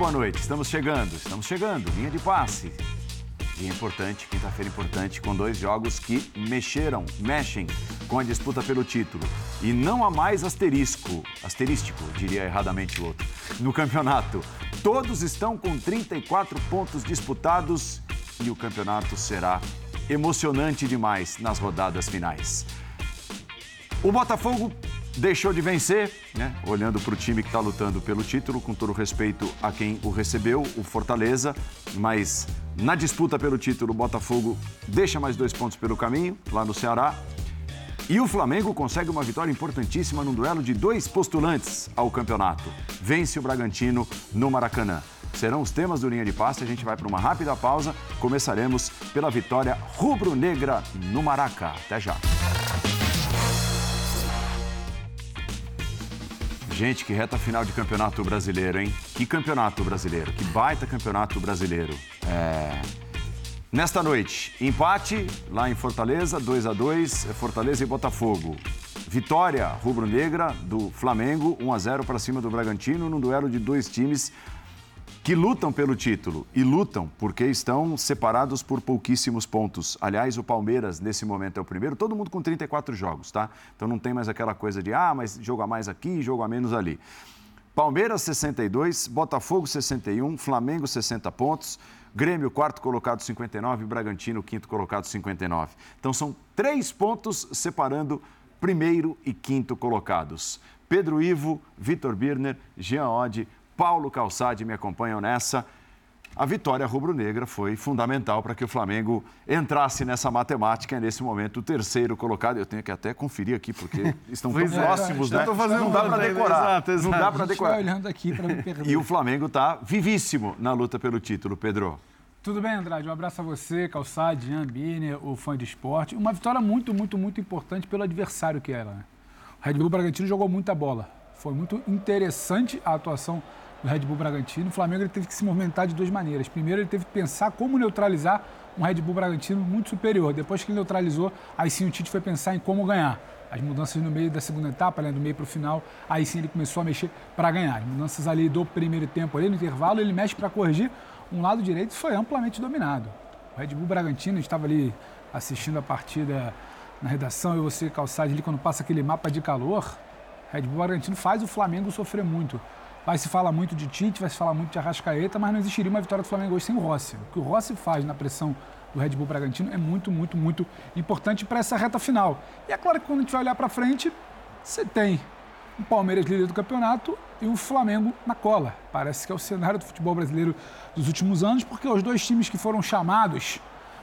boa noite. Estamos chegando, estamos chegando. Linha de passe. Dia importante, quinta-feira importante, com dois jogos que mexeram, mexem com a disputa pelo título. E não há mais asterisco, asterístico, diria erradamente o outro, no campeonato. Todos estão com 34 pontos disputados e o campeonato será emocionante demais nas rodadas finais. O Botafogo deixou de vencer, né? olhando para o time que está lutando pelo título, com todo respeito a quem o recebeu, o Fortaleza, mas na disputa pelo título, o Botafogo deixa mais dois pontos pelo caminho, lá no Ceará. E o Flamengo consegue uma vitória importantíssima num duelo de dois postulantes ao campeonato. Vence o Bragantino no Maracanã. Serão os temas do Linha de Passe. A gente vai para uma rápida pausa. Começaremos pela vitória rubro-negra no Maracá. Até já. Gente, que reta final de campeonato brasileiro, hein? Que campeonato brasileiro, que baita campeonato brasileiro. É... Nesta noite, empate lá em Fortaleza, 2 a 2 Fortaleza e Botafogo. Vitória rubro-negra do Flamengo, 1 a 0 para cima do Bragantino, num duelo de dois times que lutam pelo título e lutam porque estão separados por pouquíssimos pontos. Aliás, o Palmeiras, nesse momento, é o primeiro, todo mundo com 34 jogos, tá? Então não tem mais aquela coisa de, ah, mas jogo a mais aqui, jogo a menos ali. Palmeiras 62, Botafogo 61, Flamengo 60 pontos, Grêmio quarto colocado 59, Bragantino quinto colocado 59. Então são três pontos separando primeiro e quinto colocados. Pedro Ivo, Vitor Birner, Jean Oddi, Paulo Calçade me acompanham nessa. A vitória rubro-negra foi fundamental para que o Flamengo entrasse nessa matemática e, nesse momento, o terceiro colocado. Eu tenho que até conferir aqui, porque estão tão é, próximos, né? não dá para decorar. Exato, exato. Não dá para decorar. olhando aqui para me perder. E o Flamengo está vivíssimo na luta pelo título, Pedro. Tudo bem, Andrade? Um abraço a você, Calçade, Jean Biner, o fã de esporte. Uma vitória muito, muito, muito importante pelo adversário que era. Né? O Red Bull Bragantino jogou muita bola. Foi muito interessante a atuação do Red Bull Bragantino. O Flamengo ele teve que se movimentar de duas maneiras. Primeiro, ele teve que pensar como neutralizar um Red Bull Bragantino muito superior. Depois que ele neutralizou, aí sim o Tite foi pensar em como ganhar. As mudanças no meio da segunda etapa, né, do meio para o final, aí sim ele começou a mexer para ganhar. As mudanças ali do primeiro tempo, ali no intervalo, ele mexe para corrigir. Um lado direito foi amplamente dominado. O Red Bull Bragantino estava ali assistindo a partida na redação, e você, Calçade, ali quando passa aquele mapa de calor, Red Bull Bragantino faz o Flamengo sofrer muito. Vai se falar muito de Tite, vai se falar muito de Arrascaeta, mas não existiria uma vitória do Flamengo hoje sem o Rossi. O que o Rossi faz na pressão do Red Bull Bragantino é muito, muito, muito importante para essa reta final. E é claro que quando a gente vai olhar para frente, você tem o Palmeiras líder do campeonato e o Flamengo na cola. Parece que é o cenário do futebol brasileiro dos últimos anos, porque os dois times que foram chamados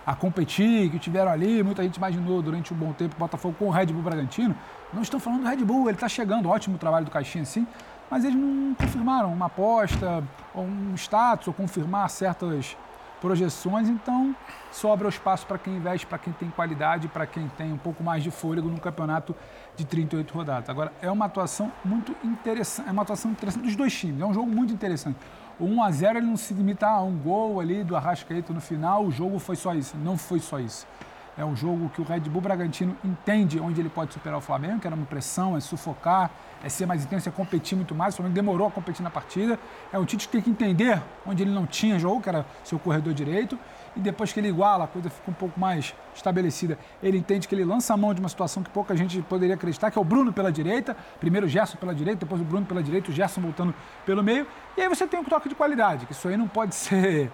a competir, que tiveram ali, muita gente imaginou durante um bom tempo o Botafogo com o Red Bull Bragantino, não estão falando do Red Bull, ele está chegando, ótimo trabalho do Caixinha, sim, mas eles não confirmaram uma aposta, ou um status, ou confirmar certas projeções, então sobra o espaço para quem investe, para quem tem qualidade, para quem tem um pouco mais de fôlego no campeonato de 38 rodadas. Agora, é uma atuação muito interessante, é uma atuação interessante dos dois times, é um jogo muito interessante. O 1 a 0 ele não se limita a um gol ali do Arrascaeta no final, o jogo foi só isso, não foi só isso. É um jogo que o Red Bull Bragantino entende onde ele pode superar o Flamengo, que era uma pressão, é sufocar, é ser mais intenso, é competir muito mais. O Flamengo demorou a competir na partida. É um Tite que tem que entender onde ele não tinha jogo, que era seu corredor direito. E depois que ele iguala, a coisa fica um pouco mais estabelecida. Ele entende que ele lança a mão de uma situação que pouca gente poderia acreditar, que é o Bruno pela direita. Primeiro o Gerson pela direita, depois o Bruno pela direita, o Gerson voltando pelo meio. E aí você tem um toque de qualidade, que isso aí não pode ser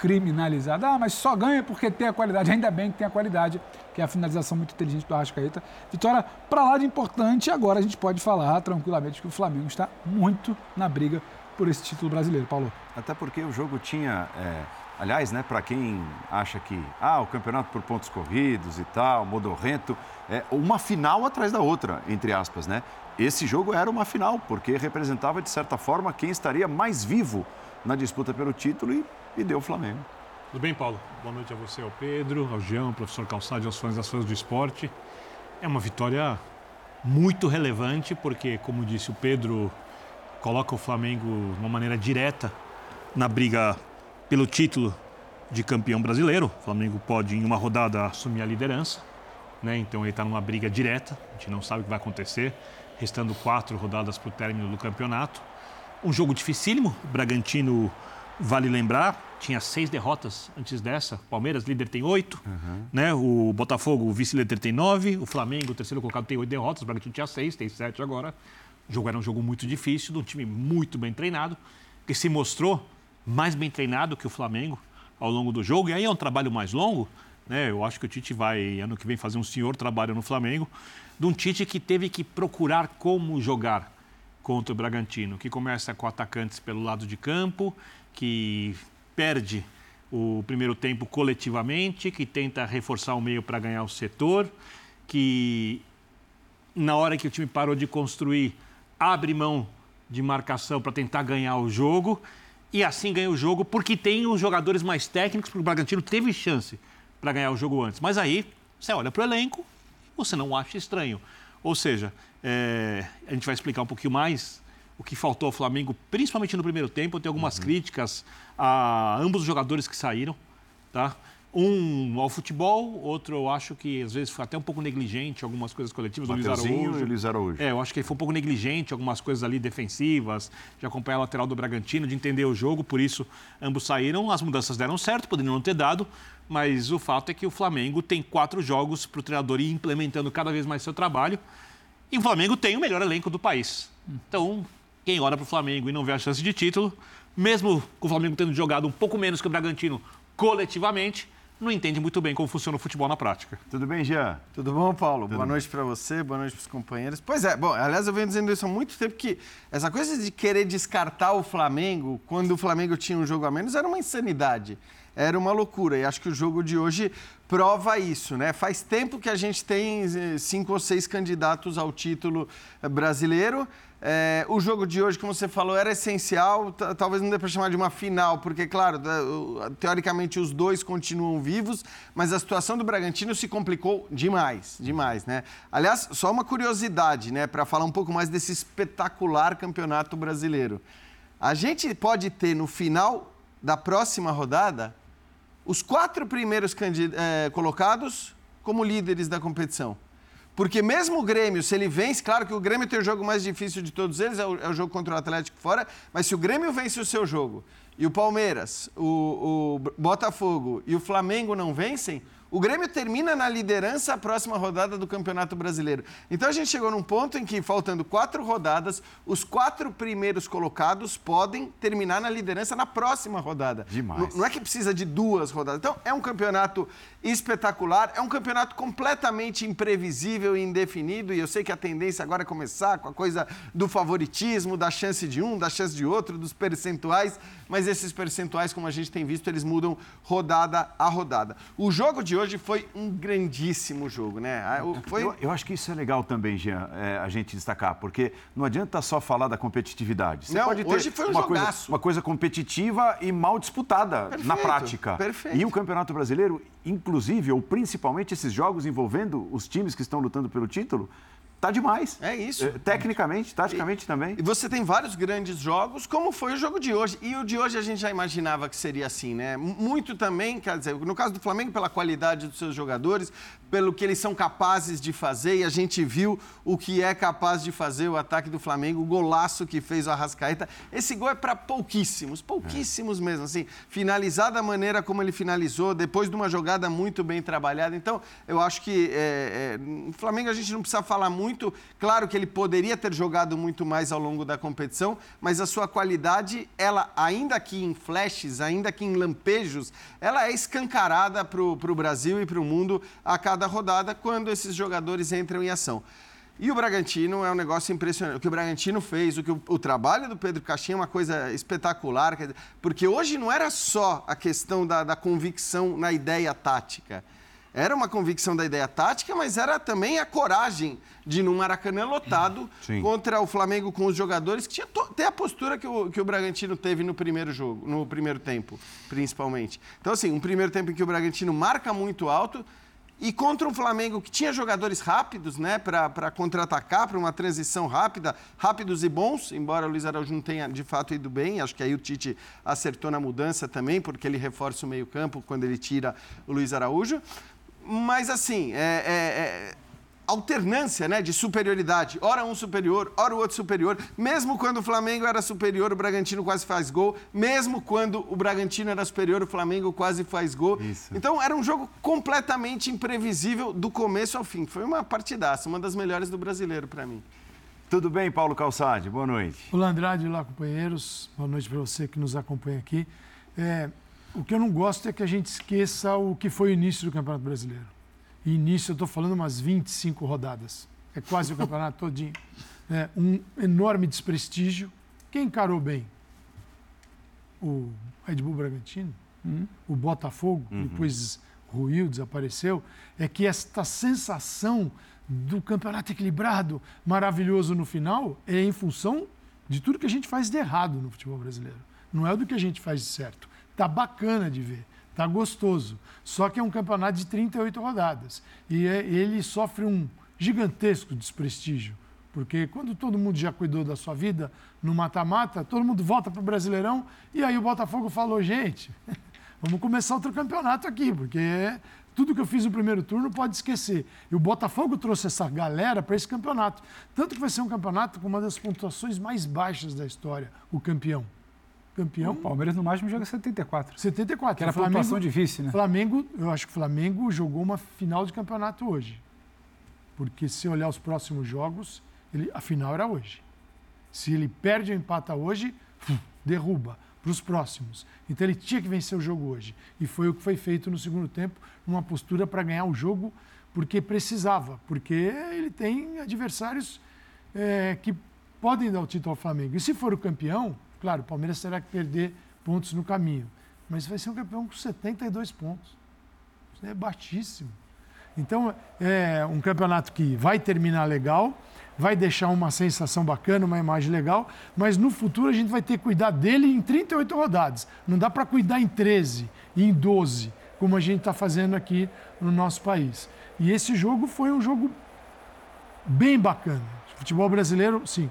criminalizada. Ah, mas só ganha porque tem a qualidade. Ainda bem que tem a qualidade, que é a finalização muito inteligente do Arrascaeta. Vitória para lá de importante. Agora a gente pode falar tranquilamente que o Flamengo está muito na briga por esse título brasileiro, Paulo. Até porque o jogo tinha. É, aliás, né, para quem acha que ah, o campeonato por pontos corridos e tal, modorrento, é uma final atrás da outra, entre aspas, né? Esse jogo era uma final, porque representava, de certa forma, quem estaria mais vivo na disputa pelo título e e deu o Flamengo. Tudo bem, Paulo? Boa noite a você, ao Pedro, ao Jean, ao professor Calçade, aos fãs das fãs do esporte. É uma vitória muito relevante, porque, como disse o Pedro, coloca o Flamengo de uma maneira direta na briga pelo título de campeão brasileiro. O Flamengo pode, em uma rodada, assumir a liderança. Né? Então ele está numa briga direta, a gente não sabe o que vai acontecer, restando quatro rodadas para o término do campeonato. Um jogo dificílimo, o Bragantino, vale lembrar, tinha seis derrotas antes dessa. Palmeiras, líder, tem oito. Uhum. Né? O Botafogo, vice-líder, tem nove. O Flamengo, terceiro colocado, tem oito derrotas. O Bragantino tinha seis, tem sete agora. O jogo era um jogo muito difícil, de um time muito bem treinado, que se mostrou mais bem treinado que o Flamengo ao longo do jogo. E aí é um trabalho mais longo. Né? Eu acho que o Tite vai, ano que vem, fazer um senhor trabalho no Flamengo. De um Tite que teve que procurar como jogar contra o Bragantino, que começa com atacantes pelo lado de campo, que perde o primeiro tempo coletivamente, que tenta reforçar o meio para ganhar o setor, que na hora que o time parou de construir, abre mão de marcação para tentar ganhar o jogo e assim ganha o jogo porque tem os jogadores mais técnicos, porque o Bragantino teve chance para ganhar o jogo antes. Mas aí você olha para o elenco, você não acha estranho. Ou seja, é, a gente vai explicar um pouquinho mais o que faltou ao Flamengo, principalmente no primeiro tempo. Eu tenho algumas uhum. críticas a ambos os jogadores que saíram, tá? Um ao futebol, outro eu acho que às vezes foi até um pouco negligente algumas coisas coletivas. O Luiz Araújo. Luiz Araújo. É, eu acho que ele foi um pouco negligente algumas coisas ali defensivas, de acompanhar a lateral do Bragantino, de entender o jogo, por isso ambos saíram. As mudanças deram certo, poderiam não ter dado, mas o fato é que o Flamengo tem quatro jogos para o treinador ir implementando cada vez mais seu trabalho. E o Flamengo tem o melhor elenco do país. Então, quem olha para o Flamengo e não vê a chance de título, mesmo com o Flamengo tendo jogado um pouco menos que o Bragantino coletivamente, não entende muito bem como funciona o futebol na prática. Tudo bem, Jean? Tudo bom, Paulo? Tudo boa noite para você, boa noite para os companheiros. Pois é, bom, aliás, eu venho dizendo isso há muito tempo que essa coisa de querer descartar o Flamengo quando o Flamengo tinha um jogo a menos era uma insanidade. Era uma loucura. E acho que o jogo de hoje prova isso, né? Faz tempo que a gente tem eh, cinco ou seis candidatos ao título eh, brasileiro. É, o jogo de hoje, como você falou, era essencial. Talvez não dê para chamar de uma final, porque, claro, teoricamente os dois continuam vivos, mas a situação do Bragantino se complicou demais, demais, né? Aliás, só uma curiosidade, né, para falar um pouco mais desse espetacular campeonato brasileiro. A gente pode ter no final da próxima rodada os quatro primeiros é, colocados como líderes da competição. Porque mesmo o Grêmio, se ele vence, claro que o Grêmio tem o jogo mais difícil de todos eles, é o, é o jogo contra o Atlético fora, mas se o Grêmio vence o seu jogo e o Palmeiras, o, o Botafogo e o Flamengo não vencem, o Grêmio termina na liderança a próxima rodada do Campeonato Brasileiro. Então a gente chegou num ponto em que, faltando quatro rodadas, os quatro primeiros colocados podem terminar na liderança na próxima rodada. Demais. Não, é que precisa de duas rodadas. Então é um campeonato espetacular, é um campeonato completamente imprevisível e indefinido. E eu sei que a tendência agora é começar com a coisa do favoritismo, da chance de um, da chance de outro, dos percentuais. Mas esses percentuais, como a gente tem visto, eles mudam rodada a rodada. O jogo de hoje foi um grandíssimo jogo, né? Ah, foi... Eu, eu, acho que isso é legal também, Jean, é, a gente destacar, porque não adianta só falar da competitividade. Você não, pode ter hoje foi um uma, coisa, uma coisa competitiva e mal disputada perfeito, na prática. Perfeito. E o Campeonato Brasileiro, inclusive, ou principalmente esses jogos envolvendo os times que estão lutando pelo título, Tá demais. É isso. É, tecnicamente, taticamente e, também. E você tem vários grandes jogos, como foi o jogo de hoje. E o de hoje a gente já imaginava que seria assim, né? Muito também, quer dizer, no caso do Flamengo, pela qualidade dos seus jogadores, pelo que eles são capazes de fazer, e a gente viu o que é capaz de fazer o ataque do Flamengo, o golaço que fez o Arrascaeta. Esse gol é para pouquíssimos, pouquíssimos é. mesmo, assim, finalizar da maneira como ele finalizou, depois de uma jogada muito bem trabalhada. Então, eu acho que é, é, o Flamengo a gente não precisa falar muito muito. Claro que ele poderia ter jogado muito mais ao longo da competição, mas a sua qualidade, ela, ainda que em flashes, ainda que em lampejos, ela é escancarada para o Brasil e para o mundo a cada rodada quando esses jogadores entram em ação. E o Bragantino é um negócio impressionante. O que o Bragantino fez, o que o, o trabalho do Pedro Caixinha é uma coisa espetacular, porque hoje não era só a questão da, da convicção na ideia tática. Era uma convicção da ideia tática, mas era também a coragem de, num Maracanã lotado, Sim. contra o Flamengo com os jogadores, que tinha até a postura que o, que o Bragantino teve no primeiro jogo, no primeiro tempo, principalmente. Então, assim, um primeiro tempo em que o Bragantino marca muito alto, e contra um Flamengo que tinha jogadores rápidos, né, para contra-atacar, para uma transição rápida, rápidos e bons, embora o Luiz Araújo não tenha de fato ido bem, acho que aí o Tite acertou na mudança também, porque ele reforça o meio-campo quando ele tira o Luiz Araújo. Mas assim, é, é, é, alternância né, de superioridade. Ora um superior, ora o outro superior. Mesmo quando o Flamengo era superior, o Bragantino quase faz gol. Mesmo quando o Bragantino era superior, o Flamengo quase faz gol. Isso. Então era um jogo completamente imprevisível do começo ao fim. Foi uma partidaça, uma das melhores do brasileiro para mim. Tudo bem, Paulo Calçade? Boa noite. Olá, Andrade. Olá, companheiros. Boa noite para você que nos acompanha aqui. É, o que eu não gosto é que a gente esqueça o que foi o início do Campeonato Brasileiro. E início, eu estou falando umas 25 rodadas. É quase o campeonato todinho. É, um enorme desprestígio. Quem encarou bem? O Red Bull Bragantino, hum? o Botafogo, uhum. depois ruiu, desapareceu. É que esta sensação do campeonato equilibrado, maravilhoso no final, é em função de tudo que a gente faz de errado no futebol brasileiro. Não é do que a gente faz de certo. Tá bacana de ver, tá gostoso. Só que é um campeonato de 38 rodadas e é, ele sofre um gigantesco desprestígio, porque quando todo mundo já cuidou da sua vida no mata-mata, todo mundo volta para o Brasileirão e aí o Botafogo falou, gente, vamos começar outro campeonato aqui, porque tudo que eu fiz no primeiro turno pode esquecer. E o Botafogo trouxe essa galera para esse campeonato. Tanto que vai ser um campeonato com uma das pontuações mais baixas da história, o campeão. Campeão. O Palmeiras no máximo joga 74. 74. Que era Flamengo, pontuação difícil, né? Flamengo, eu acho que o Flamengo jogou uma final de campeonato hoje. Porque se olhar os próximos jogos, ele, a final era hoje. Se ele perde ou empata hoje, derruba para os próximos. Então ele tinha que vencer o jogo hoje. E foi o que foi feito no segundo tempo, numa postura para ganhar o jogo, porque precisava, porque ele tem adversários é, que podem dar o título ao Flamengo. E se for o campeão, claro, o Palmeiras terá que perder pontos no caminho. Mas vai ser um campeão com 72 pontos. Isso é baixíssimo. Então, é um campeonato que vai terminar legal vai deixar uma sensação bacana, uma imagem legal, mas no futuro a gente vai ter que cuidar dele em 38 rodadas. Não dá para cuidar em 13 e em 12, como a gente está fazendo aqui no nosso país. E esse jogo foi um jogo bem bacana. Futebol brasileiro, sim.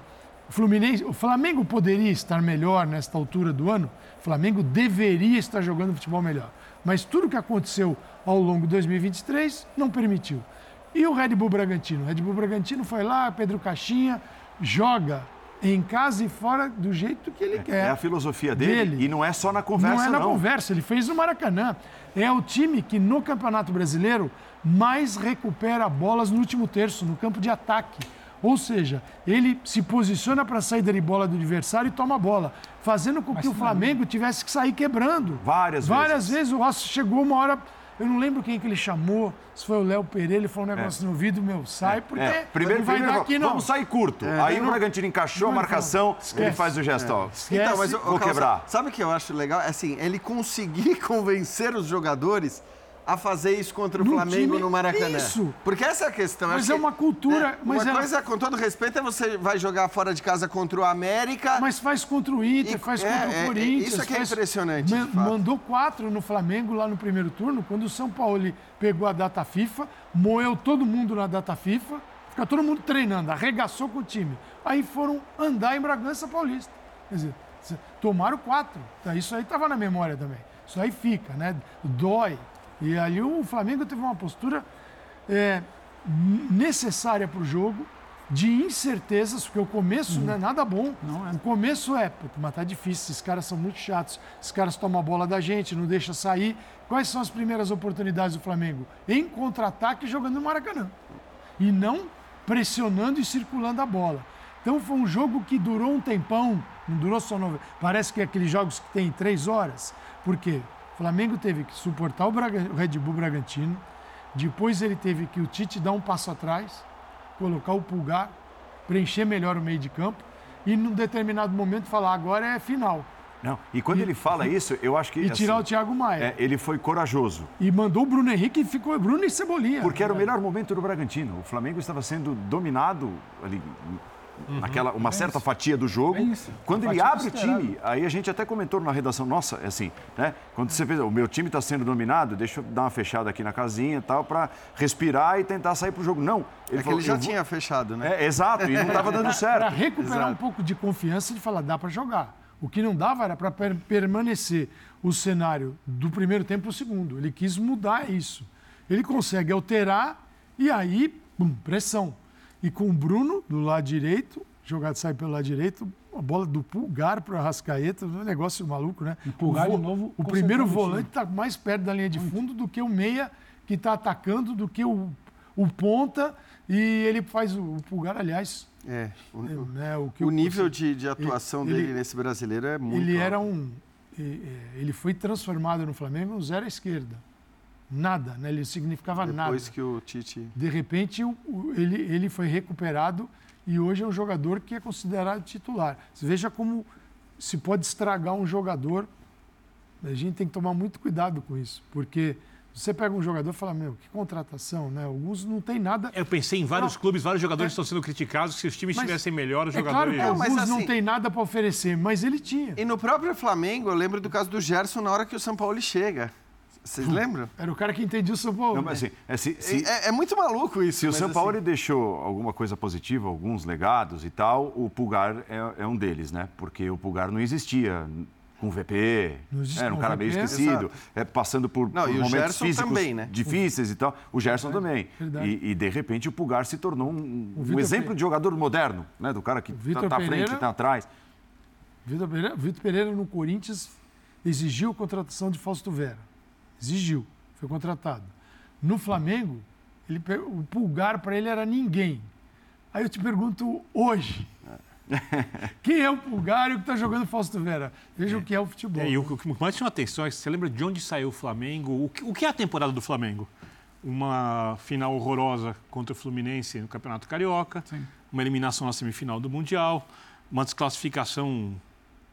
O, Fluminense, o Flamengo poderia estar melhor nesta altura do ano. O Flamengo deveria estar jogando futebol melhor. Mas tudo que aconteceu ao longo de 2023 não permitiu. E o Red Bull Bragantino? O Red Bull Bragantino foi lá, Pedro Caixinha, joga em casa e fora do jeito que ele é, quer. É a filosofia dele, dele, e não é só na conversa, não. É na não. conversa, ele fez no Maracanã. É o time que no Campeonato Brasileiro mais recupera bolas no último terço, no campo de ataque. Ou seja, ele se posiciona para a saída de bola do adversário e toma a bola, fazendo com Mas que o Flamengo tivesse que sair quebrando. Várias, Várias vezes. vezes o Rossi chegou uma hora eu não lembro quem que ele chamou, se foi o Léo Pereira, ele falou um negócio é. no ouvido meu, sai, é. porque é. primeiro, vai primeiro aqui, não. Vamos sair curto. É. Aí o Bragantino encaixou a marcação, ele faz o gesto, ó. Então, mas eu, vou quebrar. Sabe o que eu acho legal? É assim, ele conseguir convencer os jogadores a fazer isso contra o no Flamengo time, no Maracanã. Isso. Porque essa é a questão. Mas é uma cultura. É, mas uma coisa, com todo respeito, é você vai jogar fora de casa contra o América. Mas faz contra o Inter, e, faz contra é, o é, Corinthians. isso aqui é impressionante. mandou quatro no Flamengo lá no primeiro turno, quando o São Paulo pegou a data FIFA, moeu todo mundo na data FIFA, fica todo mundo treinando, arregaçou com o time. Aí foram andar em Bragança Paulista. Quer dizer, tomaram quatro. Isso aí estava na memória também. Isso aí fica, né? Dói. E aí o Flamengo teve uma postura é, necessária para o jogo, de incertezas, porque o começo uhum. não é nada bom. Não é. O começo é, mas tá difícil, esses caras são muito chatos, esses caras tomam a bola da gente, não deixa sair. Quais são as primeiras oportunidades do Flamengo? Em contra-ataque jogando no Maracanã. E não pressionando e circulando a bola. Então foi um jogo que durou um tempão, não durou só nove. Parece que é aqueles jogos que tem três horas. Por quê? Flamengo teve que suportar o, Braga, o Red Bull Bragantino, depois ele teve que o Tite dar um passo atrás, colocar o pulgar, preencher melhor o meio de campo e num determinado momento falar agora é final. Não, e quando e, ele fala isso, eu acho que. E tirar assim, o Thiago Maia. É, ele foi corajoso. E mandou o Bruno Henrique e ficou Bruno e Cebolinha. Porque era o melhor momento do Bragantino. O Flamengo estava sendo dominado ali uhum. naquela uma é certa isso. fatia do jogo. É Quando ele abre o time, aí a gente até comentou na redação, nossa, é assim, né? Quando você vê, o meu time está sendo dominado, deixa eu dar uma fechada aqui na casinha e tal, para respirar e tentar sair para o jogo. Não. Ele, é falou, ele já tinha fechado, né? É, exato, e não estava dando certo. Para recuperar exato. um pouco de confiança de falar, dá para jogar. O que não dava era para per permanecer o cenário do primeiro tempo para o segundo. Ele quis mudar isso. Ele consegue alterar e aí Bum, pressão. E com o Bruno do lado direito, jogado sai pelo lado direito, a bola do Pulgar para o Arrascaeta, um negócio maluco, né? O Pulgar, vo- de novo, O primeiro o volante está mais perto da linha de fundo do que o meia que está atacando, do que o, o ponta. E ele faz o, o Pulgar, aliás, É, o, é, né, o que o nível de, de atuação ele- dele nesse brasileiro é muito ele alto. era um. e- Ele foi transformado no Flamengo um zero à esquerda. Nada, né? Ele significava nada. Depois que o Tite... De repente, ele, ele foi recuperado e hoje é um jogador que é considerado titular. Você veja como se pode estragar um jogador. A gente tem que tomar muito cuidado com isso, porque você pega um jogador e fala, meu, que contratação, né? Alguns não tem nada. Eu pensei em vários Não. clubes, vários jogadores estão sendo criticados. Se os times Mas estivessem melhor, os É claro jogadores. que Não, mas alguns não assim- tem nada para oferecer, mas ele tinha. E no próprio Flamengo, eu lembro do caso do Gerson na hora que o São Paulo chega. Vocês lembram? Era o cara que entendia o São Paulo. Não, mas assim, é, se, se- É, é muito maluco isso. se o São Paulo assim, deixou alguma coisa positiva, alguns legados e tal, o Pulgar é, é um deles, né? Porque o Pulgar não existia com o VP, Não existe era um cara o meio VP. esquecido, é, passando por, Não, por e o momentos Gerson físicos também, né? difíceis e tal. O Gerson também. E, e, de repente o Pulgar se tornou um, um exemplo Pereira. de jogador moderno, né? Do cara que está tá à frente, está atrás. Vitor Pereira, Vitor Pereira no Corinthians exigiu a contratação de Fausto Vera. Exigiu, foi contratado. No Flamengo, ele, o pulgar para ele era ninguém. Aí eu te pergunto hoje. Quem é o pulgar e o que está jogando Fausto Vera? Veja o que é o futebol. É, e o que mais chama atenção é que você lembra de onde saiu o Flamengo? O que, o que é a temporada do Flamengo? Uma final horrorosa contra o Fluminense no Campeonato Carioca, uma eliminação na semifinal do Mundial, uma desclassificação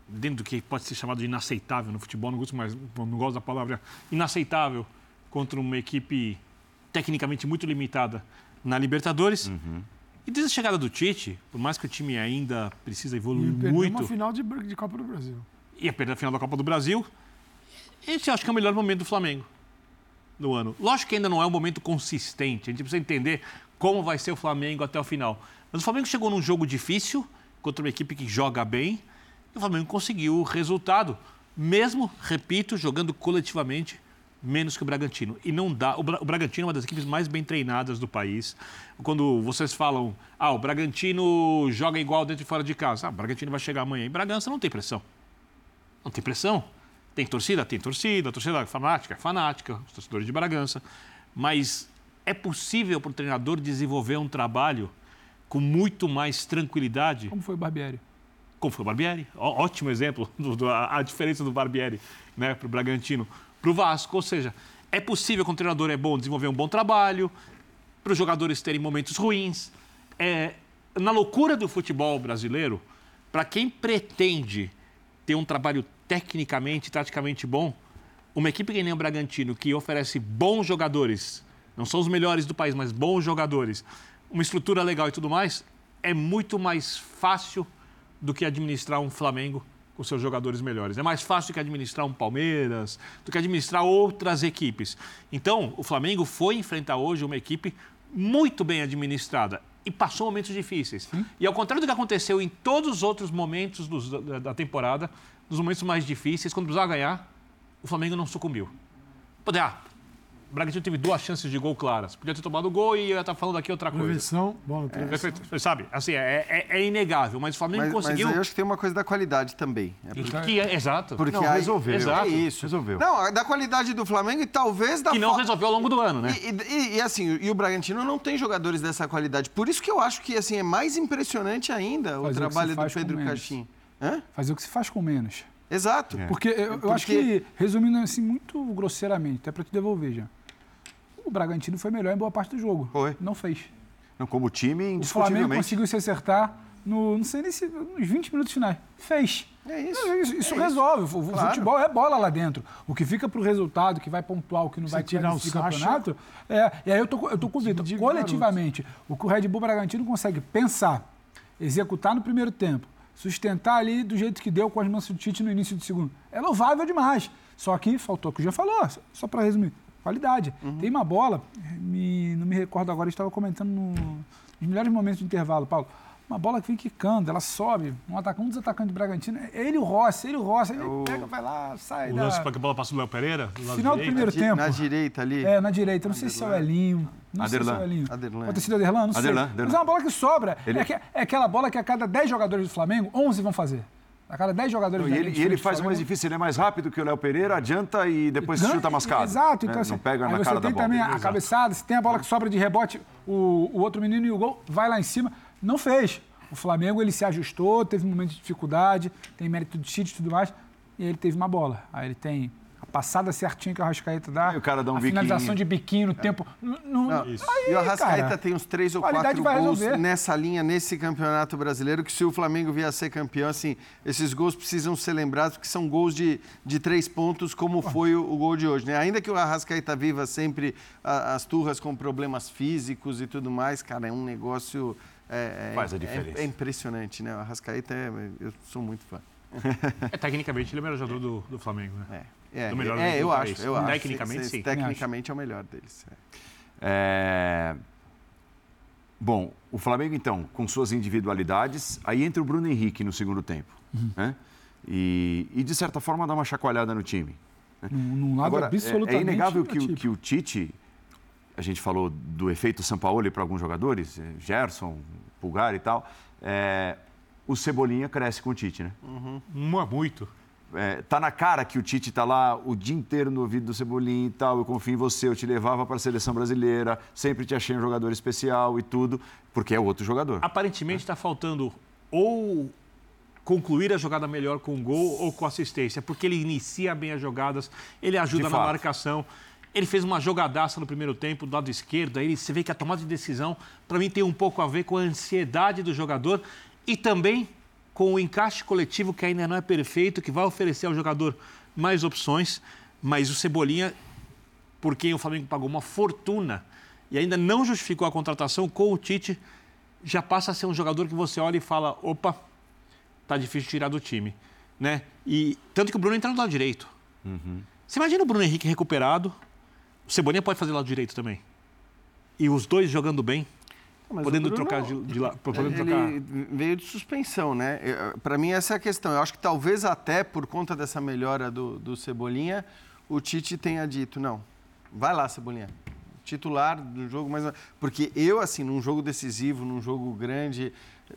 dentro do que pode ser chamado de inaceitável no futebol, não gosto, mais, não gosto da palavra inaceitável, contra uma equipe tecnicamente muito limitada na Libertadores. E desde a chegada do Tite, por mais que o time ainda precisa E evoluir perdeu muito uma final de, de Copa do Brasil. ia perder a final da Copa do Brasil. Esse eu acho que é o melhor momento do Flamengo no ano. Lógico que ainda não é um momento consistente, a gente precisa entender como vai ser o Flamengo até o final. Mas o Flamengo chegou num jogo difícil contra uma equipe que joga bem e o Flamengo conseguiu o resultado, mesmo, repito, jogando coletivamente menos que o Bragantino. E não dá. O, Bra- o Bragantino é uma das equipes mais bem treinadas do país. Quando vocês falam, ah, o Bragantino joga igual dentro e fora de casa. Ah, o Bragantino vai chegar amanhã. Em Bragança não tem pressão. Não tem pressão. Tem torcida? Tem torcida. A torcida é fanática? É fanática. Os torcedores de Bragança. Mas é possível para o treinador desenvolver um trabalho com muito mais tranquilidade Como foi o Barbieri? Como foi o Barbieri. Ó- ótimo exemplo, do, do- a, a diferença do Barbieri né, para o Bragantino, para o Vasco. Ou seja, é possível que um treinador é bom desenvolver um bom trabalho, para os jogadores terem momentos ruins. É, na loucura do futebol brasileiro, para quem pretende ter um trabalho tecnicamente, taticamente bom, uma equipe que nem o Bragantino, que oferece bons jogadores, não são os melhores do país, mas bons jogadores, uma estrutura legal e tudo mais, é muito mais fácil do que administrar um Flamengo com seus jogadores melhores. É mais fácil do que administrar um Palmeiras, do que administrar outras equipes. Então, o Flamengo foi enfrentar hoje uma equipe muito bem administrada e passou momentos difíceis. E ao contrário do que aconteceu em todos os outros momentos dos- da, da temporada, nos momentos mais difíceis, quando precisava ganhar, o Flamengo não sucumbiu. Poder, ah, Bragantino teve duas chances de gol claras. Podia ter tomado o gol e eu ia estar falando aqui outra coisa. Prevenção, bola. Perfeito. Sabe, assim, é, é- é inegável, mas o Flamengo Mas, mas conseguiu. aí eu acho que tem uma coisa da qualidade também. É que- porque, que é- exato. porque Não, aí- resolveu. Exato. É isso. Resolveu. Não, da qualidade do Flamengo e talvez da Que não fa- resolveu ao longo do ano, né? E, e- e, assim, e o Bragantino não tem jogadores dessa qualidade. Por isso que eu acho que assim, é mais impressionante ainda o Fazer o trabalho se do Pedro. Caixinha. Fazer o que se faz com menos. Exato. Porque eu, eu acho Porque- que, resumindo assim, muito grosseiramente, até para te devolver já. O Bragantino foi melhor em boa parte do jogo. Foi. Não fez. Não, como time, O Flamengo conseguiu se acertar no, não sei nem se, nos 20 minutos finais. Fez. É isso. Não, Isso, isso É resolve. O o Claro. futebol é bola lá dentro. O que fica pro resultado, que vai pontuar, o que não vai tirar o campeonato. É, e aí eu tô, eu tô o de Coletivamente, o que o Red Bull Bragantino consegue pensar, executar no primeiro tempo, sustentar ali do jeito que deu com as mãos do Tite no início do segundo, é louvável demais. Só que faltou o que o já falou, só para resumir. Qualidade. Tem uma bola, me- não me recordo agora, estava comentando no- nos melhores momentos do intervalo, Paulo. uma bola que vem quicando, ela sobe, um, atacante, um dos atacantes do Bragantino, é ele o Rossi, ele e o Rossi, ele pega, vai lá, sai O da... lance para que a bola passa do Léo Pereira? Final do primeiro Di- tempo. Na direita ali. É, na direita. Não sei se é o Elinho. Não sei se é o Aderlan. Elinho. Aderlan. Pode ter sido o Aderlan, não sei. Aderlan, Mas Aderlan. é uma bola que sobra. Ele- É, que- é aquela bola que a cada 10 jogadores do Flamengo, 11 vão fazer. A cada 10 jogadores E da e ele faz o mais difícil, ele é mais rápido que o Léo Pereira, adianta e depois Ganha- chuta mascado. Exato, então né? assim, Não pega na você cara da tem bola. também a Exato. cabeçada, se tem a bola que sobra de rebote, o, o outro menino e o gol, vai lá em cima. Não fez. O Flamengo, ele se ajustou, teve um momento de dificuldade, tem mérito de Tite e tudo mais, e aí ele teve uma bola. Aí ele tem a passada certinha que o Arrascaeta dá, E o cara dá um a finalização biquinho. de biquinho no tempo. Não- Não, Isso. Aí, e o Arrascaeta cara, tem uns três ou quatro gols resolver. nessa linha, nesse campeonato brasileiro, que se o Flamengo vier a ser campeão, assim, esses gols precisam ser lembrados, porque são gols de, de três pontos, como foi o, o gol de hoje. Né? Ainda que o Arrascaeta viva sempre a- as turras com problemas físicos e tudo mais, cara, é um negócio... é- é- Faz a é- diferença. É, impressionante, né? O Arrascaeta, é, eu sou muito fã. É, tecnicamente, ele é o melhor jogador do, do Flamengo, né? É, é, Do melhor é, eu país. acho, eu acho. Tecnicamente, sim. Tecnicamente é o melhor deles. é. É... Bom, o Flamengo, então, com suas individualidades, aí entra o Bruno Henrique no segundo tempo. Né? E, e, de certa forma, dá uma chacoalhada no time. Num, num lado Agora, é- absolutamente é inegável que, o- que o Tite, a gente falou do efeito Sampaoli para alguns jogadores, eh, Gerson, Pulgar e tal, é, o Cebolinha cresce com o Tite, né? Mu- Muito. É, tá na cara que o Tite tá lá o dia inteiro no ouvido do Cebolinha e tal. Eu confio em você, eu te levava para a seleção brasileira, sempre te achei um jogador especial e tudo, porque é outro jogador. Aparentemente está faltando ou concluir a jogada melhor com gol ou com assistência, porque ele inicia bem as jogadas, ele ajuda De na fato. marcação. Ele fez uma jogadaça no primeiro tempo do lado esquerdo, aí você vê que a tomada de decisão, para mim, tem um pouco a ver com a ansiedade do jogador e também com o encaixe coletivo que ainda não é perfeito, que vai oferecer ao jogador mais opções, mas o Cebolinha por quem o Flamengo pagou uma fortuna e ainda não justificou a contratação com o Tite, já passa a ser um jogador que você olha e fala, opa, tá difícil tirar do time, né? E tanto que o Bruno entra no lado direito. Você imagina o Bruno Henrique recuperado, o Cebolinha pode fazer lado direito também. E os dois jogando bem, Mas podendo trocar de, de lado, podendo trocar. veio de suspensão, né? Para mim, essa é a questão. Eu acho que talvez até por conta dessa melhora do, do Cebolinha, o Tite tenha dito: não, vai lá, Cebolinha. Titular do jogo, mas. Porque eu, assim, num jogo decisivo, num jogo grande,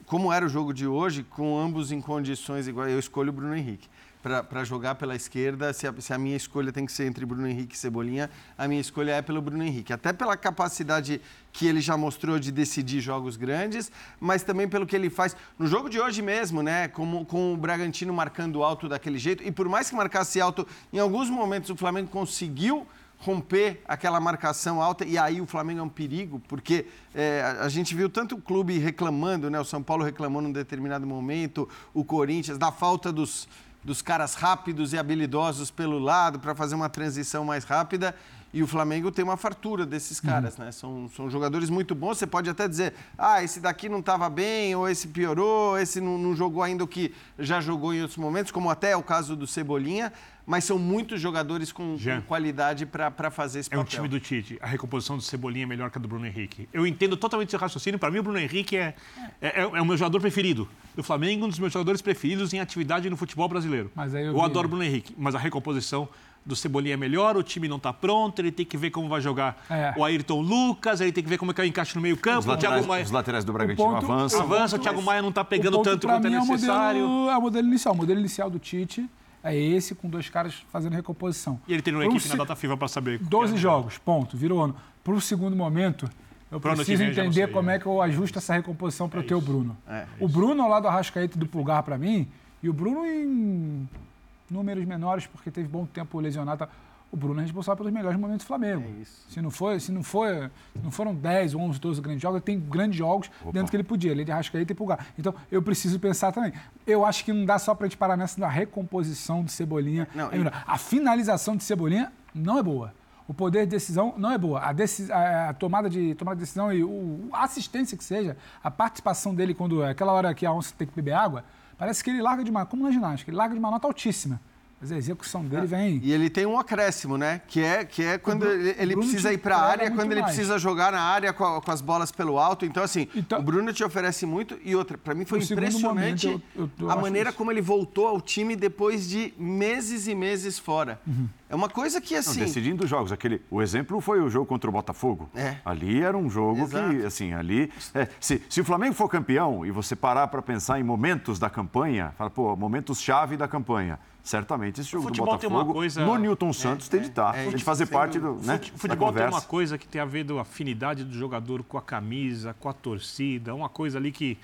como era o jogo de hoje, com ambos em condições iguais, eu escolho o Bruno Henrique. Para jogar pela esquerda, se a, se a minha escolha tem que ser entre Bruno Henrique e Cebolinha, a minha escolha é pelo Bruno Henrique. Até pela capacidade que ele já mostrou de decidir jogos grandes, mas também pelo que ele faz no jogo de hoje mesmo, né? Com, com o Bragantino marcando alto daquele jeito. E por mais que marcasse alto, em alguns momentos o Flamengo conseguiu romper aquela marcação alta e aí o Flamengo é um perigo, porque é, a gente viu tanto o clube reclamando, né? O São Paulo reclamou num determinado momento, o Corinthians, da falta dos, dos caras rápidos e habilidosos pelo lado para fazer uma transição mais rápida. E o Flamengo tem uma fartura desses caras, né? São, são jogadores muito bons. Você pode até dizer, ah, esse daqui não estava bem, ou esse piorou, esse não, não jogou ainda o que já jogou em outros momentos, como até é o caso do Cebolinha. Mas são muitos jogadores com, com qualidade para fazer esse É um papel. time do Tite. A recomposição do Cebolinha é melhor que a do Bruno Henrique. Eu entendo totalmente seu raciocínio. Para mim, o Bruno Henrique é, é, é o meu jogador preferido do Flamengo, um dos meus jogadores preferidos em atividade no futebol brasileiro. Mas aí eu eu vi- adoro o Bruno Henrique, mas a recomposição do Cebolinha é melhor, o time não está pronto, ele tem que ver como vai jogar É. o Ayrton Lucas, ele tem que ver como é que é o encaixe no meio-campo. Os O Thiago laterais, Maia os laterais do Bragantino ponto- avançam. avança, o Thiago Maia não está pegando o tanto quanto é o necessário. modelo, é o modelo inicial. O modelo inicial do Tite é esse, com dois caras fazendo recomposição. E ele tem uma Pro equipe se- na data FIFA para saber. 12 jogos, ponto, virou ano. Para o segundo momento, eu Pro preciso entender sei, como né? é que eu ajusto essa recomposição para ter o Bruno. É, o Bruno ao lado do Arrascaeta do Pulgar para mim, e o Bruno em números menores, porque teve bom tempo lesionado. O Bruno é responsável pelos melhores momentos do Flamengo. É. Se não foi, se não foi, se não foram 10, 11, 12 grandes jogos, ele tem grandes jogos dentro que ele podia, ele de Arrascaeta e Pulgar. Então, eu preciso pensar também. Eu acho que não dá só para a gente parar nessa da recomposição de Cebolinha. Não, É. A finalização de Cebolinha não é boa. O poder de decisão não é boa. A, deci- a- tomada, de, tomada de decisão e o, a assistência que seja, a participação dele quando aquela hora que a onça tem que beber água, parece que ele larga de uma, como na ginástica, ele larga de uma nota altíssima. Mas a execução dele vem. E ele tem um acréscimo, né? Que é, que é quando Bruno- ele, ele precisa ir para a área, quando ele mais. precisa jogar na área com, a- com as bolas pelo alto. Então, assim, Então- o Bruno te oferece muito. E outra, para mim foi impressionante momento, eu- eu- eu a maneira isso. como ele voltou ao time depois de meses e meses fora. Uhum. É uma coisa que, Não, assim. decidindo jogos. Aquele, o exemplo foi o jogo contra o Botafogo. É. Ali era um jogo que, Exato. assim, ali. é, se, se o Flamengo for campeão e você parar para pensar em momentos da campanha, fala, pô, momentos-chave da campanha. Certamente esse jogo do futebol tem Botafogo, uma coisa- no Newton Santos, tem de estar. é tem de isso, fazer parte do, né, Futebol tem uma coisa que tem a ver com a afinidade do jogador com a camisa, com a torcida, uma coisa ali que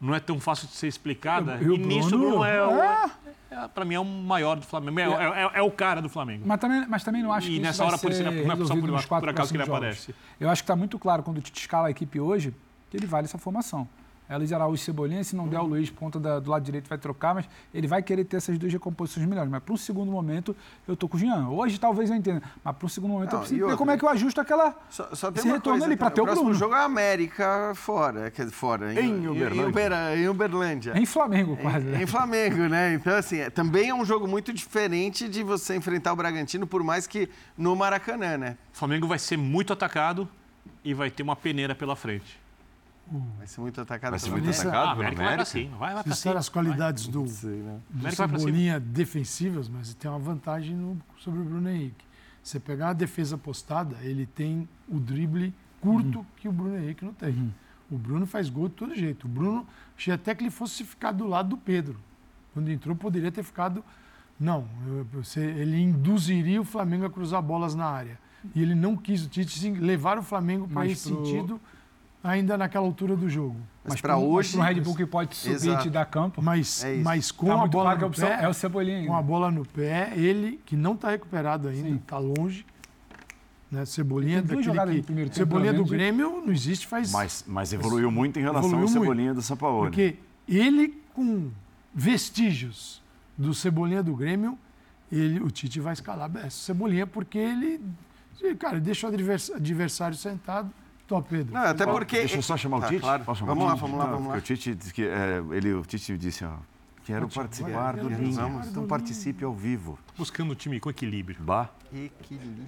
não é tão fácil de ser explicada. E o E, nisso o Bruno- Bruno é, o- É. é, para mim é o maior do Flamengo, é, é- é- é o cara do Flamengo. Mas também, mas também não acho E que isso nessa hora, por isso, não é só por- por acaso que ele jogos. aparece. Eu acho que está muito claro quando o Tite escala a equipe hoje que ele vale essa formação. É Luiz Araújo e Cebolinha, se não der o Luiz, ponta da- do lado direito vai trocar, mas ele vai querer ter essas duas recomposições melhores. Mas para um segundo momento, eu tô com o Jean. Hoje talvez eu entenda, mas para um segundo momento Não, eu preciso ver como é que eu ajusto aquela, Só, só tem esse uma retorno coisa, ali para ter o o próximo Bruno. jogo é a América fora, quer dizer, fora. Em Uberlândia. Ubera- em Uberlândia. Em Flamengo, quase. né? Em Flamengo, né? Então, assim, é- também é um jogo muito diferente de você enfrentar o Bragantino, por mais que no Maracanã, né? O Flamengo vai ser muito atacado e vai ter uma peneira pela frente. Vai ser muito atacado. Vai ser muito atacado Ah, a pelo América vai pra América. cima, vai, vai cima. as qualidades do, Sei, né? do vai. Cebolinha defensivas, mas tem uma vantagem no- sobre o Bruno Henrique. Você pegar a defesa postada, ele tem o drible curto que o Bruno Henrique não tem. O Bruno faz gol de todo jeito. O Bruno, achei até que ele fosse ficar do lado do Pedro. Quando entrou, poderia ter ficado. Não, ele induziria o Flamengo a cruzar bolas na área. E ele não quis o Tite levar o Flamengo para esse pro- sentido, ainda naquela altura do jogo. Mas pra para hoje. Um Red Bull que pode subir e Exato. te dar campo, Mas, É isso. mas com tá a muito bola no pé, é o Cebolinha ainda. com a bola no pé, ele, que não está recuperado ainda, está longe. Né? Cebolinha, Tem duas daquele jogadas que, primeiro tempo, Cebolinha do. Grêmio não existe faz... Mas, mas evoluiu muito em relação Evoluiu ao muito. Cebolinha do Sampaoli. Porque ele, com vestígios do Cebolinha do Grêmio, ele, o Tite vai escalar. Cebolinha porque ele, cara, deixa o advers- adversário sentado. Tô, Pedro. Não, até porque. Deixa eu só chamar Tá, o Tite. claro. Posso chamar Vamos o lá, vamos lá, vamos lá. porque O Tite disse que é, ele, o Tite disse, ó, quero participar do vamos. Então participe ao vivo. Buscando o time com equilíbrio. Bah. Equilíbrio.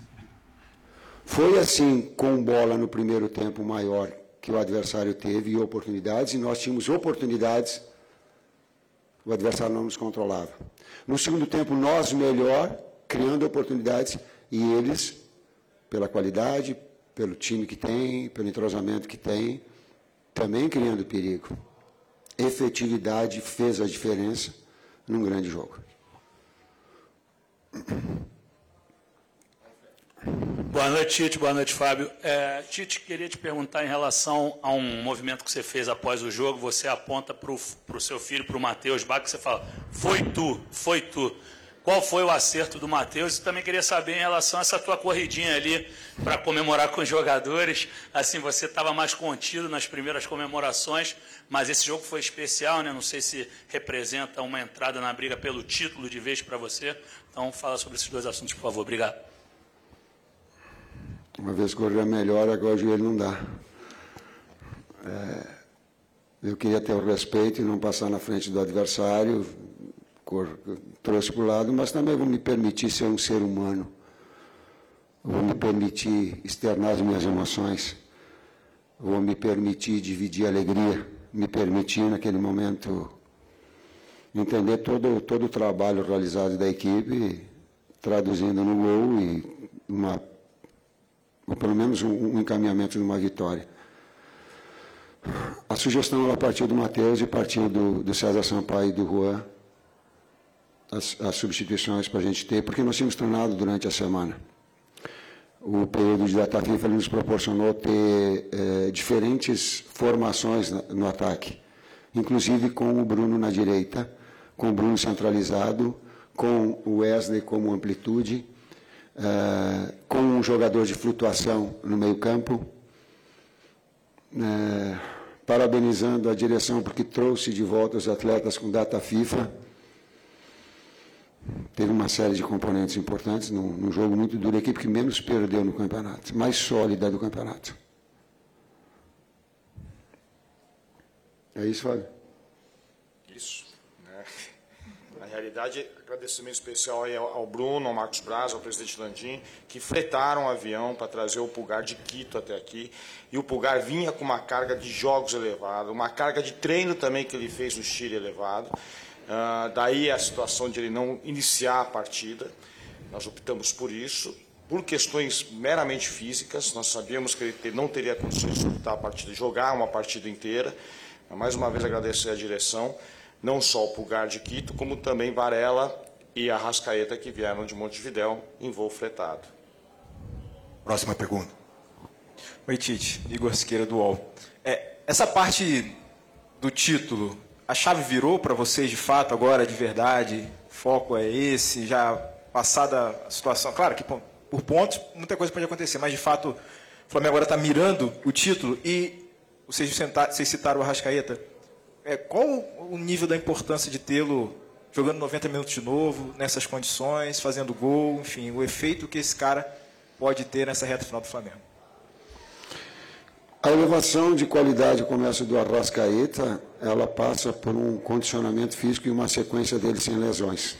Foi assim, com bola no primeiro tempo maior que o adversário teve e oportunidades, e nós tínhamos oportunidades, o adversário não nos controlava. No segundo tempo, nós melhor, criando oportunidades, e eles, pela qualidade, pelo time que tem, pelo entrosamento que tem, também criando perigo. Efetividade fez a diferença num grande jogo. Boa noite, Tite. Boa noite, Fábio. É, Tite, queria te perguntar em relação a um movimento que você fez após o jogo. Você aponta para o seu filho, para o Matheus Bach, você fala, foi tu, foi tu. Qual foi o acerto do Matheus? E também queria saber em relação a essa tua corridinha ali para comemorar com os jogadores. Assim, você estava mais contido nas primeiras comemorações, mas esse jogo foi especial, né? Não sei se representa uma entrada na briga pelo título de vez para você. Então, fala sobre esses dois assuntos, por favor. Obrigado. Uma vez corria melhor, agora o joelho não dá. É, eu queria ter o respeito e não passar na frente do adversário, trouxe para o lado, mas também vou me permitir ser um ser humano. Vou me permitir externar as minhas emoções. Vou me permitir dividir a alegria. Me permitir, naquele momento, entender todo, todo o trabalho realizado da equipe, traduzindo no gol e uma ou pelo menos um, um encaminhamento de uma vitória. A sugestão ela partiu do Matheus e partiu do, do César Sampaio e do Juan, as, as substituições para a gente ter, porque nós tínhamos treinado durante a semana. O período de data FIFA nos proporcionou ter eh, diferentes formações no, ataque, inclusive com o Bruno na direita, com o Bruno centralizado, com o Wesley como amplitude, Uh, com um jogador de flutuação no meio-campo, uh, parabenizando a direção porque trouxe de volta os atletas com data FIFA. Teve uma série de componentes importantes num, num jogo muito duro, a equipe que menos perdeu no campeonato, mais sólida do campeonato. É isso, Fábio? Isso. né? realidade, agradecimento especial ao Bruno, ao Marcos Braz, ao presidente Landim, que fretaram o avião para trazer o Pulgar de Quito até aqui. E o Pulgar vinha com uma carga de jogos elevada, uma carga de treino também que ele fez no Chile elevado. Uh, daí a situação de ele não iniciar a partida. Nós optamos por isso. Por questões meramente físicas, nós sabíamos que ele não teria condições de disputar a partida, jogar uma partida inteira. Mais uma vez agradecer a direção não só o Pulgar de Quito, como também Varela e a Rascaeta que vieram de Montevidéu em voo fretado. Próxima pergunta. Oi, Tite. Igor Siqueira do UOL. É, essa parte do título, a chave virou para vocês de fato agora, de verdade? O foco é esse? Já passada a situação? Claro que por pontos muita coisa pode acontecer, mas de fato o Flamengo agora está mirando o título e vocês, vocês citaram o Arrascaeta é, qual o nível da importância de tê-lo jogando 90 minutos de novo, nessas condições, fazendo gol, enfim, o efeito que esse cara pode ter nessa reta final do Flamengo? A elevação de qualidade começa do Arrascaeta, ela passa por um condicionamento físico e uma sequência dele sem lesões.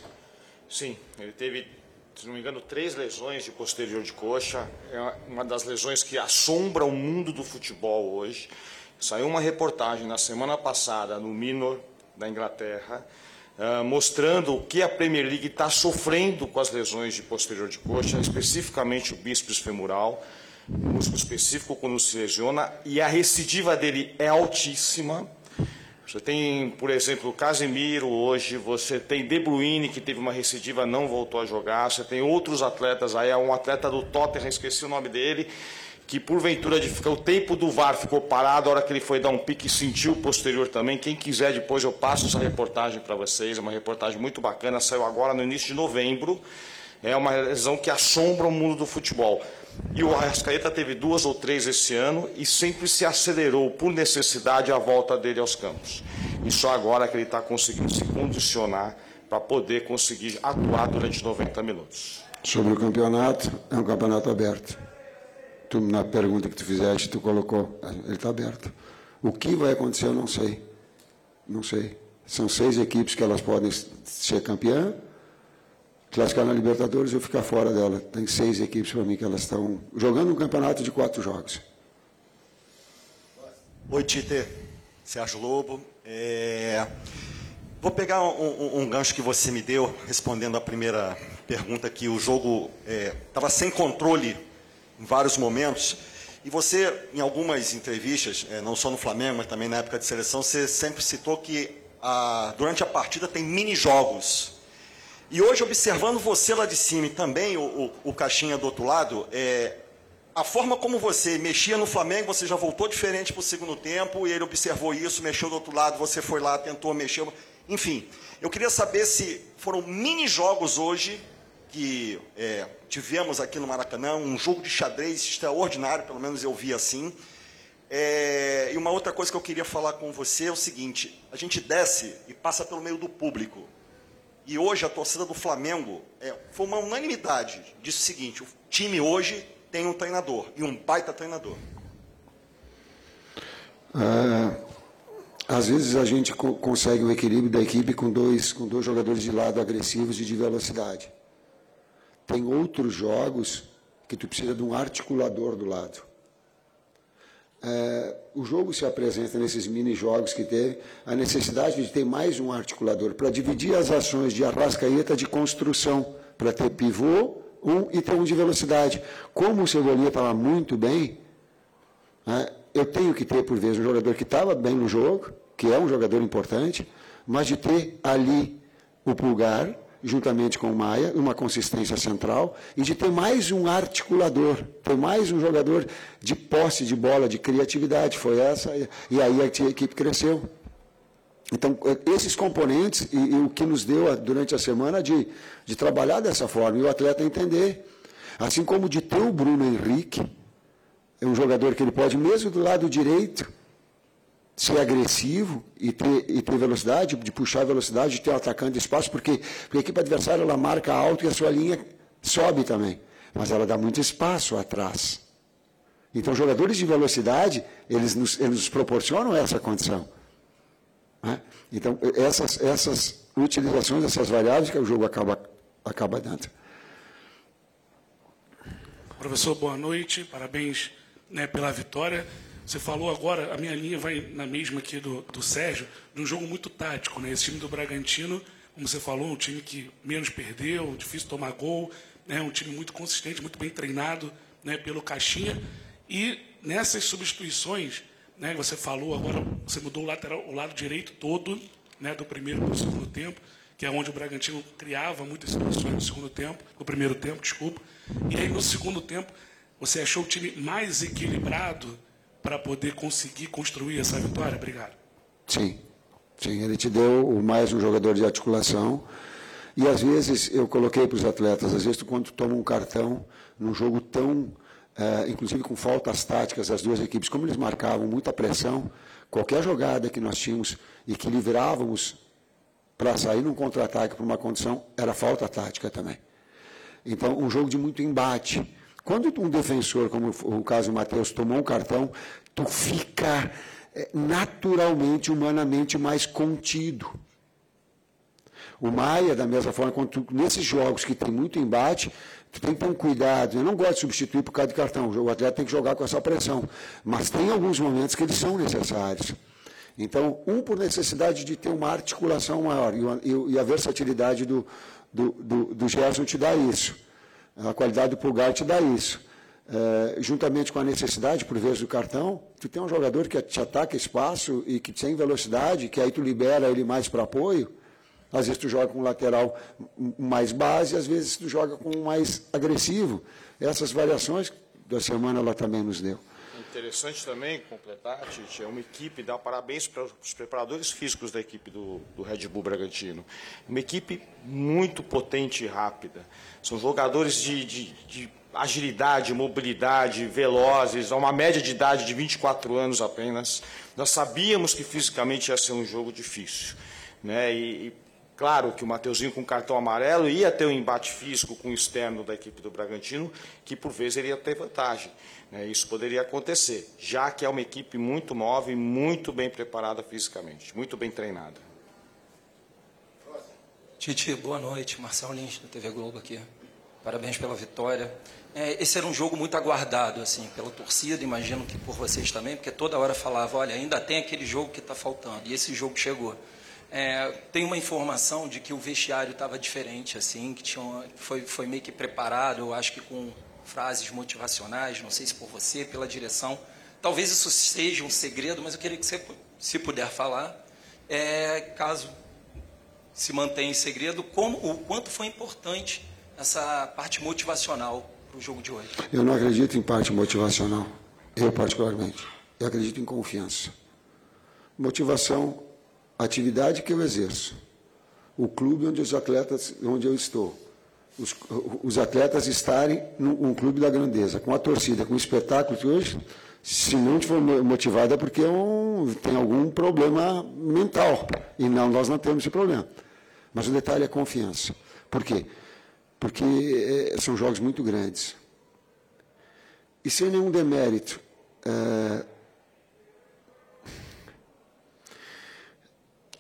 Sim, ele teve, se não me engano, três lesões de posterior de coxa. É uma das lesões que assombra o mundo do futebol hoje. Saiu uma reportagem na semana passada no Minor, da Inglaterra, uh, mostrando o que a Premier League está sofrendo com as lesões de posterior de coxa, especificamente o bíceps femoral, músculo específico quando se lesiona, e a recidiva dele é altíssima. Você tem, por exemplo, Casemiro hoje, você tem De Bruyne, que teve uma recidiva, não voltou a jogar, você tem outros atletas aí, um atleta do Tottenham, esqueci o nome dele, que porventura de ficar o tempo do VAR ficou parado, a hora que ele foi dar um pique sentiu o posterior também. Quem quiser depois eu passo essa reportagem para vocês, é uma reportagem muito bacana, saiu agora no início de novembro. É uma lesão que assombra o mundo do futebol. E o Arrascaeta teve duas ou três esse ano e sempre se acelerou por necessidade a volta dele aos campos. E só agora que ele está conseguindo se condicionar para poder conseguir atuar durante 90 minutos. Sobre o campeonato, é um campeonato aberto tu, na pergunta que tu fizeste, tu colocou, ele está aberto. O que vai acontecer, eu não sei. Não sei. São seis equipes que elas podem ser campeã, classificar na Libertadores ou ficar fora dela. Tem seis equipes para mim que elas estão jogando um campeonato de quatro jogos. Oi, Tite. Sérgio Lobo. É... Vou pegar um, um, um, gancho que você me deu, respondendo a primeira pergunta, que o jogo estava é, sem controle em vários momentos. E você, em algumas entrevistas, é, não só no Flamengo, mas também na época de seleção, você sempre citou que a, durante a partida tem mini-jogos. E hoje, observando você lá de cima e também o, o, o Caixinha do outro lado, é, a forma como você mexia no Flamengo, você já voltou diferente para o segundo tempo, e ele observou isso, mexeu do outro lado, você foi lá, tentou mexer. Enfim, eu queria saber se foram mini-jogos hoje que é, tivemos aqui no Maracanã, um jogo de xadrez extraordinário, pelo menos eu vi assim. É, e uma outra coisa que eu queria falar com você é o seguinte: a gente desce e passa pelo meio do público. E hoje a torcida do Flamengo é, foi uma unanimidade. Disse o seguinte: o time hoje tem um treinador e um baita treinador. É, às vezes a gente co consegue o equilíbrio da equipe com dois, com dois jogadores de lado agressivos e de velocidade. Tem outros jogos que tu precisa de um articulador do lado. É, o jogo se apresenta nesses mini jogos que teve a necessidade de ter mais um articulador para dividir as ações de arrascaeta de construção, para ter pivô um e ter um de velocidade. Como o Cebolinha estava muito bem, né, eu tenho que ter, por vezes, um jogador que estava bem no jogo, que é um jogador importante, mas de ter ali o pulgar juntamente com o Maia, uma consistência central, e de ter mais um articulador, ter mais um jogador de posse de bola, de criatividade. Foi essa, e aí a equipe cresceu. Então, esses componentes, e, e o que nos deu durante a semana de, de trabalhar dessa forma, e o atleta entender. Assim como de ter o Bruno Henrique, é um jogador que ele pode, mesmo do lado direito, ser agressivo e ter, e ter velocidade, de puxar velocidade, de ter atacante de espaço, porque, porque a equipe adversária ela marca alto e a sua linha sobe também. Mas ela dá muito espaço atrás. Então, jogadores de velocidade, eles nos, eles nos proporcionam essa condição. Né? Então, essas, essas utilizações dessas variáveis que o jogo acaba, acaba dando. Professor, boa noite, parabéns né, pela vitória. Você falou agora, a minha linha vai na mesma aqui do, do Sérgio, de um jogo muito tático. Né? Esse time do Bragantino, como você falou, um time que menos perdeu, difícil tomar gol, né? um time muito consistente, muito bem treinado né, pelo Caixinha. E nessas substituições, né, você falou agora, você mudou o, lateral, o lado direito todo, né, do primeiro para o segundo tempo, que é onde o Bragantino criava muitas situações no segundo tempo, no primeiro tempo, desculpa. E aí no segundo tempo, você achou o time mais equilibrado para poder conseguir construir essa vitória? Obrigado. Sim, sim, ele te deu mais um jogador de articulação. E às vezes eu coloquei para os atletas, às vezes quando toma um cartão num jogo tão, é, inclusive com faltas táticas das duas equipes, como eles marcavam muita pressão, qualquer jogada que nós tínhamos e que livrávamos para sair num contra-ataque para uma condição, era falta tática também. Então, um jogo de muito embate. Quando um defensor, como o caso do Matheus, tomou um cartão, tu fica é, naturalmente, humanamente mais contido. O Maia, da mesma forma, quando nesses jogos que tem muito embate, tu tem que ter um cuidado. Eu não gosto de substituir por causa de cartão. O atleta tem que jogar com essa pressão. Mas tem alguns momentos que eles são necessários. Então, um por necessidade de ter uma articulação maior, e, a versatilidade do, do, do, do Gerson te dá isso. A qualidade do pulgar te dá isso. É, juntamente com a necessidade, por vezes, do cartão, tu tem um jogador que te ataca espaço e que tem velocidade, que aí tu libera ele mais para apoio. Às vezes tu joga com um lateral mais base, às vezes tu joga com um mais agressivo. Essas variações da semana ela também nos deu. Interessante também completar, Tite, é uma equipe, dá parabéns para os preparadores físicos da equipe do, do Red Bull Bragantino. Uma equipe muito potente e rápida. São jogadores de, de, de agilidade, mobilidade, velozes, a uma média de idade de 24 anos apenas. Nós sabíamos que fisicamente ia ser um jogo difícil. Né? E, e Claro que o Mateuzinho com cartão amarelo ia ter um embate físico com o externo da equipe do Bragantino, que por vezes ele ia ter vantagem. Né? Isso poderia acontecer, já que é uma equipe muito nova e muito bem preparada fisicamente, muito bem treinada. Titi, boa noite. Marcelo Lins, da TV Globo aqui. Parabéns pela vitória. É, esse era um jogo muito aguardado, assim, pela torcida, imagino que por vocês também, porque toda hora falava, olha, ainda tem aquele jogo que está faltando, e esse jogo chegou. É, tem uma informação de que o vestiário estava diferente, assim, que tinha, foi, foi meio que preparado, eu acho que com frases motivacionais, não sei se por você, pela direção. Talvez isso seja um segredo, mas eu queria que você, se puder falar, é, caso se mantenha em segredo, como, o quanto foi importante essa parte motivacional para o jogo de hoje. Eu não acredito em parte motivacional, eu particularmente. Eu acredito em confiança. Motivação atividade que eu exerço, o clube onde os atletas, onde eu estou, os, os atletas estarem num clube da grandeza, com a torcida, com o espetáculo que hoje, se não for motivado é porque é um, tem algum problema mental. E não, nós não temos esse problema. Mas o detalhe é confiança. Por quê? Porque é, são jogos muito grandes. E sem nenhum demérito. É,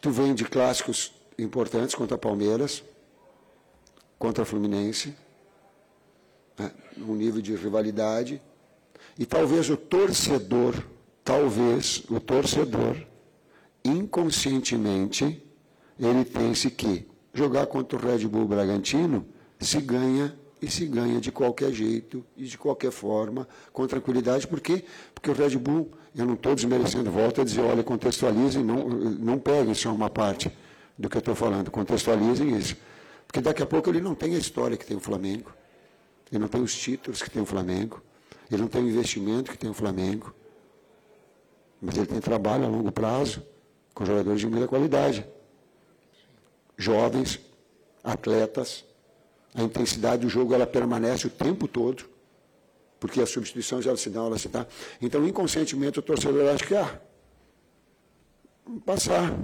Tu vem de clássicos importantes contra Palmeiras, contra Fluminense, né, um nível de rivalidade, e talvez o torcedor, talvez o torcedor, inconscientemente, ele pense que jogar contra o Red Bull Bragantino se ganha e se ganha de qualquer jeito e de qualquer forma, com tranquilidade, por quê? Porque o Red Bull eu não estou desmerecendo, volta a dizer, olha, contextualizem, não, não peguem só uma parte do que eu estou falando, contextualizem isso. Porque daqui a pouco ele não tem a história que tem o Flamengo, ele não tem os títulos que tem o Flamengo, ele não tem o investimento que tem o Flamengo, mas ele tem trabalho a longo prazo com jogadores de muita qualidade. Jovens, atletas, a intensidade do jogo ela permanece o tempo todo porque as substituições elas se dão, elas se dão. Então, inconscientemente, o torcedor acha que, ah, passar.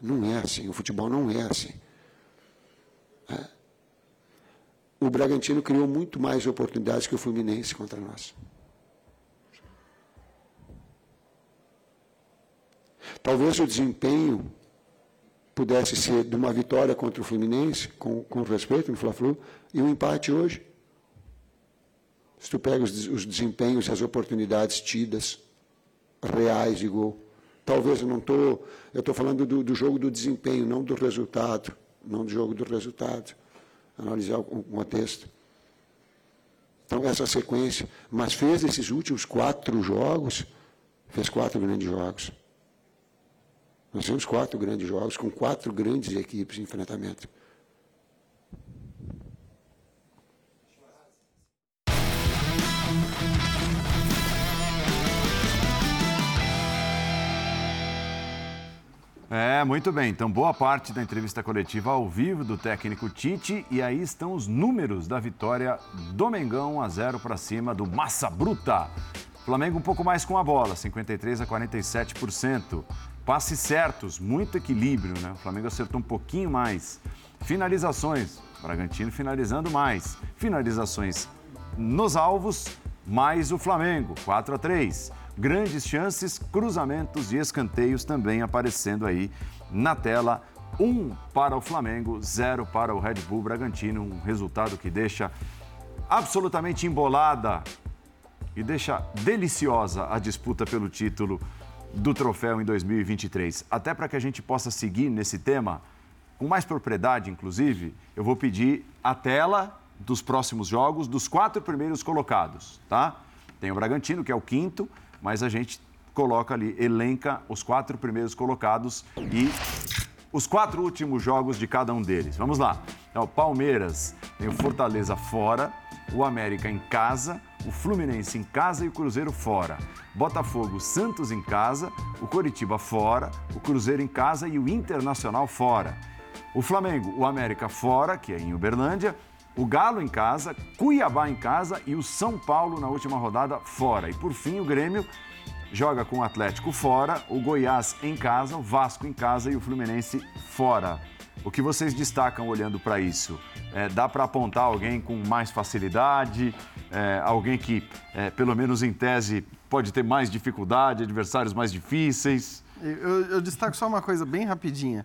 Não é assim, o futebol não é assim. O Bragantino criou muito mais oportunidades que o Fluminense contra nós. Talvez o desempenho pudesse ser de uma vitória contra o Fluminense, com, com respeito no Fla-Flu, e um empate hoje. Se tu pega os, os desempenhos e as oportunidades tidas, reais de gol. Talvez eu não estou. Eu estou falando do, do, jogo do desempenho, não do resultado. Não do jogo do resultado. Analisar o, contexto. Então, essa sequência. Mas fez esses últimos quatro jogos, fez quatro grandes jogos. Nós tivemos quatro grandes jogos com quatro grandes equipes de enfrentamento. É, muito bem. Então, boa parte da entrevista coletiva ao vivo do técnico Tite. E aí estão os números da vitória do Mengão 1 a 0 para cima do Massa Bruta. Flamengo um pouco mais com a bola, 53 a 47%. Passes certos, muito equilíbrio, né? O Flamengo acertou um pouquinho mais. Finalizações, Bragantino finalizando mais. Finalizações nos alvos, mais o Flamengo, 4 a 3 grandes chances, cruzamentos e escanteios também aparecendo aí na tela. Um para o Flamengo, zero para o Red Bull Bragantino. Um resultado que deixa absolutamente embolada e deixa deliciosa a disputa pelo título do troféu em 2023. Até para que a gente possa seguir nesse tema, com mais propriedade, inclusive, eu vou pedir a tela dos próximos jogos dos quatro primeiros colocados, tá? Tem o Bragantino, que é o quinto, mas a gente coloca ali, elenca os quatro primeiros colocados e os quatro últimos jogos de cada um deles. Vamos lá. É o Palmeiras, tem o Fortaleza fora, o América em casa, o Fluminense em casa e o Cruzeiro fora. Botafogo, Santos em casa, o Coritiba fora, o Cruzeiro em casa e o Internacional fora. O Flamengo, o América fora, que é em Uberlândia, o Galo em casa, Cuiabá em casa e o São Paulo na última rodada fora. E por fim, o Grêmio joga com o Atlético fora, o Goiás em casa, o Vasco em casa e o Fluminense fora. O que vocês destacam olhando para isso? É, dá para apontar alguém com mais facilidade, é, alguém que, é, pelo menos em tese, pode ter mais dificuldade, adversários mais difíceis? Eu, eu destaco só uma coisa bem rapidinha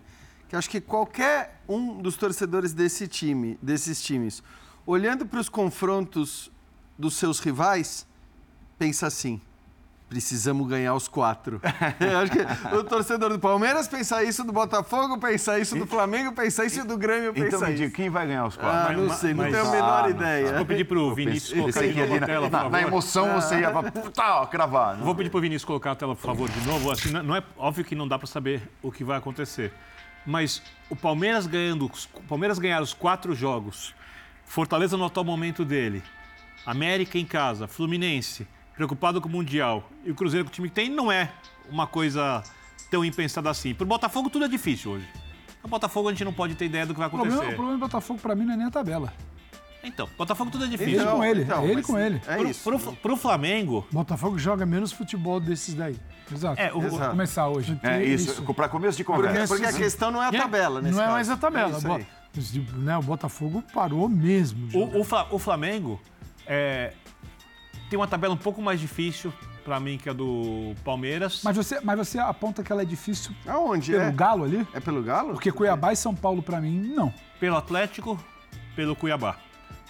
que acho que qualquer um dos torcedores desse time, desses times, olhando para os confrontos dos seus rivais, pensa assim: precisamos ganhar os quatro. Eu acho que o torcedor do Palmeiras pensa isso, do Botafogo pensa isso, do Flamengo pensa isso e do Grêmio pensa então, isso. Então, quem vai ganhar os quatro? Ah, não sei, não tenho a menor ah, ideia. Vou pedir para o Vinícius colocar de novo a tela, por favor. Na emoção você ia tá, cravar. Vou pedir para o Vinícius colocar a tela, por favor, de novo. Assim, não é óbvio que não dá para saber o que vai acontecer mas o Palmeiras ganhando, o Palmeiras ganhar os quatro jogos, Fortaleza no atual momento dele, América em casa, Fluminense, preocupado com o Mundial e o Cruzeiro com o time que tem, não é uma coisa tão impensada assim. Para o Botafogo tudo é difícil hoje. O Botafogo a gente não pode ter ideia do que vai acontecer. O problema, o problema do Botafogo para mim não é nem a tabela. Então, Botafogo tudo é difícil. Ele com ele, então, ele com ele. É pro, isso. Pro, pro, Flamengo. Botafogo joga menos futebol desses daí. Exato. É, o, Exato. começar hoje. É isso, isso. para começo de conversa. Porque, porque a questão não é a tabela, né? Não é mais a tabela. É né, o Botafogo parou mesmo. O, o, Flamengo é, tem uma tabela um pouco mais difícil para mim que é do Palmeiras. Mas você, mas você aponta que ela é difícil Aonde? pelo é? Galo ali? É pelo Galo? Porque Cuiabá e São Paulo, para mim, não. Pelo Atlético, pelo Cuiabá.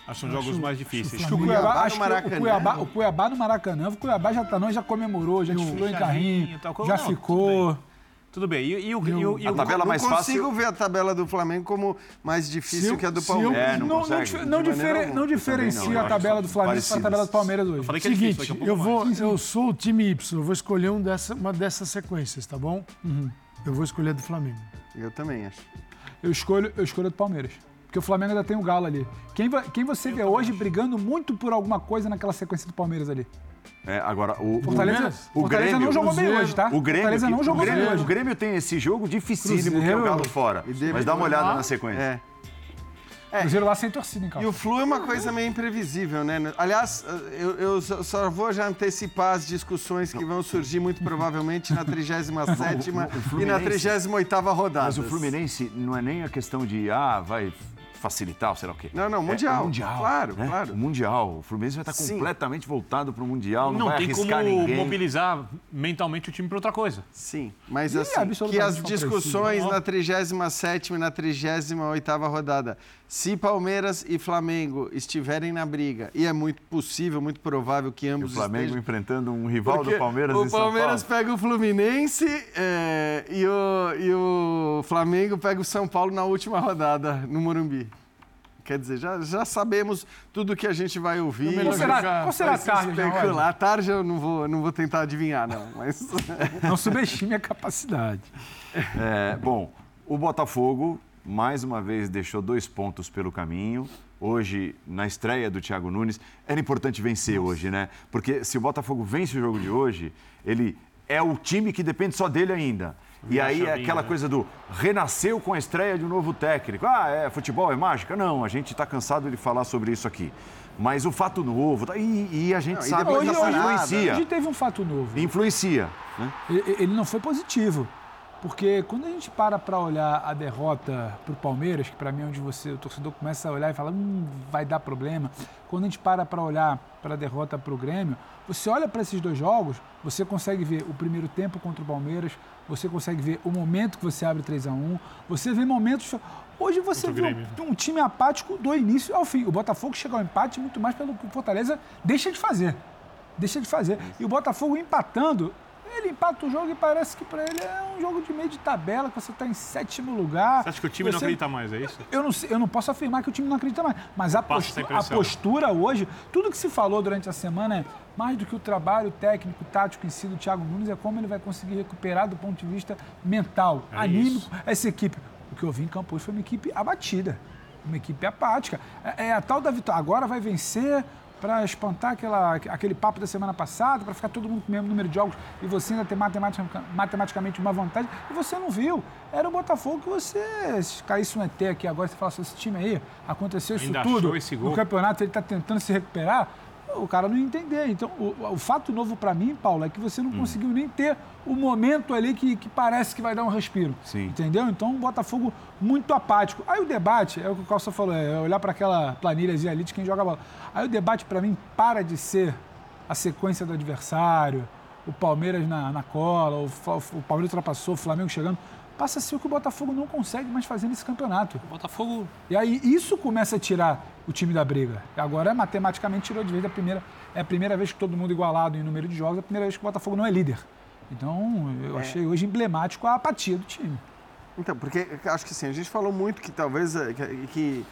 Acho que são jogos mais difíceis. Acho, o Cuiabá, acho que o Cuiabá, o Cuiabá no Maracanã, o Cuiabá já tá, não, já comemorou, já desfilou em carrinho, tal, já não, ficou. Tudo bem. E, e, o, e, o, e a tabela mais fácil. Eu consigo ver a tabela do Flamengo como mais difícil eu, que a do Palmeiras. É, não, não, não, não, diferen, não diferencia a tabela do Flamengo para a tabela do Palmeiras hoje. Eu falei que Seguinte, é difícil, eu, vou, eu sou o time Y, eu vou escolher um dessa, uma dessas sequências, tá bom? Uhum. Eu vou escolher a do Flamengo. Eu também acho. Eu escolho, eu escolho a do Palmeiras. Porque o Flamengo ainda tem o Galo ali. Quem, quem você vê hoje brigando muito por alguma coisa naquela sequência do Palmeiras ali? É, agora, o, Fortaleza, o, Fortaleza Grêmio, não jogou bem hoje, tá? O Grêmio, Fortaleza não jogou o Grêmio, bem hoje. O Grêmio tem esse jogo dificílimo Cruzeiro, que é o Galo fora. Mas dá uma olhada na sequência. É. É, Cruzeiro lá sem torcida em casa. E o Flu é uma coisa meio imprevisível, né? Aliás, eu, eu, só vou já antecipar as discussões que vão surgir muito provavelmente na 37ª e na 38ª rodada. Mas o Fluminense não é nem a questão de, ah, vai facilitar, ou sei lá o quê. Não, não, É- mundial. É, mundial. Claro, né? claro. O mundial. O Fluminense vai estar Sim. completamente voltado para o mundial, não, Não vai tem como arriscar ninguém. mobilizar mentalmente o time para outra coisa. Sim, mas E assim, que as discussões na 37ª e na 38ª rodada, se Palmeiras e Flamengo estiverem na briga, e é muito possível, muito provável que E o ambos Flamengo estejam... enfrentando um rival Porque do Palmeiras o em São Palmeiras Paulo. pega o Fluminense é, e, o, e o Flamengo pega o São Paulo na última rodada no Morumbi. Quer dizer, já, já sabemos tudo que a gente vai ouvir. Qual será- vai qual será a tarde, especular. A tarde eu não vou, não vou tentar adivinhar, não. Mas... Não subestime a capacidade. É, bom, o Botafogo, mais uma vez, deixou dois pontos pelo caminho. Hoje, na estreia do Thiago Nunes, era importante vencer hoje, né? Porque se o Botafogo vence o jogo de hoje, ele é o time que depende só dele ainda. E aí é aquela né? coisa do renasceu com a estreia de um novo técnico. Ah, é futebol, é mágica? Não, a gente está cansado de falar sobre isso aqui. Mas o fato novo, tá- e, e a gente Não, sabe que influencia. Hoje teve um fato novo. Influencia. Né? Ele, ele não foi positivo. Porque quando a gente para para olhar a derrota para o Palmeiras, que para mim é onde você, o torcedor começa a olhar e fala, hum, vai dar problema. Quando a gente para para olhar para a derrota para o Grêmio, você olha para esses dois jogos, você consegue ver o primeiro tempo contra o Palmeiras, você consegue ver o momento que você abre 3 a 1 você vê momentos. Hoje você Grêmio. um, um time apático do início ao fim. O Botafogo chega ao empate muito mais pelo que o Fortaleza deixa de fazer. Deixa de fazer. E o Botafogo empatando, ele empata o jogo e parece que para ele é um jogo de meio de tabela, que você está em sétimo lugar. Você acha que o time não Você- acredita mais, é isso? eu não, eu não posso afirmar que o time não acredita mais, mas a, Passa postu- essa a postura hoje, tudo que se falou durante a semana é mais do que o trabalho técnico, tático em si do Thiago Nunes, é como ele vai conseguir recuperar do ponto de vista mental, É anímico, isso. essa equipe. O que eu vi em campo hoje foi uma equipe abatida, uma equipe apática. É, é a tal da vitória. Agora vai vencer para espantar aquela, aquele papo da semana passada, para ficar todo mundo com o mesmo número de jogos e você ainda ter matematica- matematicamente uma vantagem. E você não viu. Era o Botafogo que você, se caísse um ET aqui agora, você falasse, esse time aí, aconteceu isso Ainda tudo esse gol? no campeonato, ele está tentando se recuperar. O cara não ia entender. Então, o, o fato novo para mim, Paulo, é que você não Hum. conseguiu nem ter o momento ali que, que parece que vai dar um respiro. Sim. Entendeu? Então, o Botafogo muito apático. Aí o debate, é o que o Calça falou, é olhar para aquela planilhazinha ali de quem joga bola. Aí o debate, para mim, para de ser a sequência do adversário, o Palmeiras na, na cola, o, o Palmeiras ultrapassou, o Flamengo chegando. Passa a ser o que o Botafogo não consegue mais fazer nesse campeonato. O Botafogo E aí isso começa a tirar o time da briga. E agora, matematicamente, tirou de vez a primeira. É a primeira vez que todo mundo igualado em número de jogos, é a primeira vez que o Botafogo não é líder. Então, eu achei hoje emblemático a apatia do time. Então, porque acho que assim, a gente falou muito que talvez eh, que, que,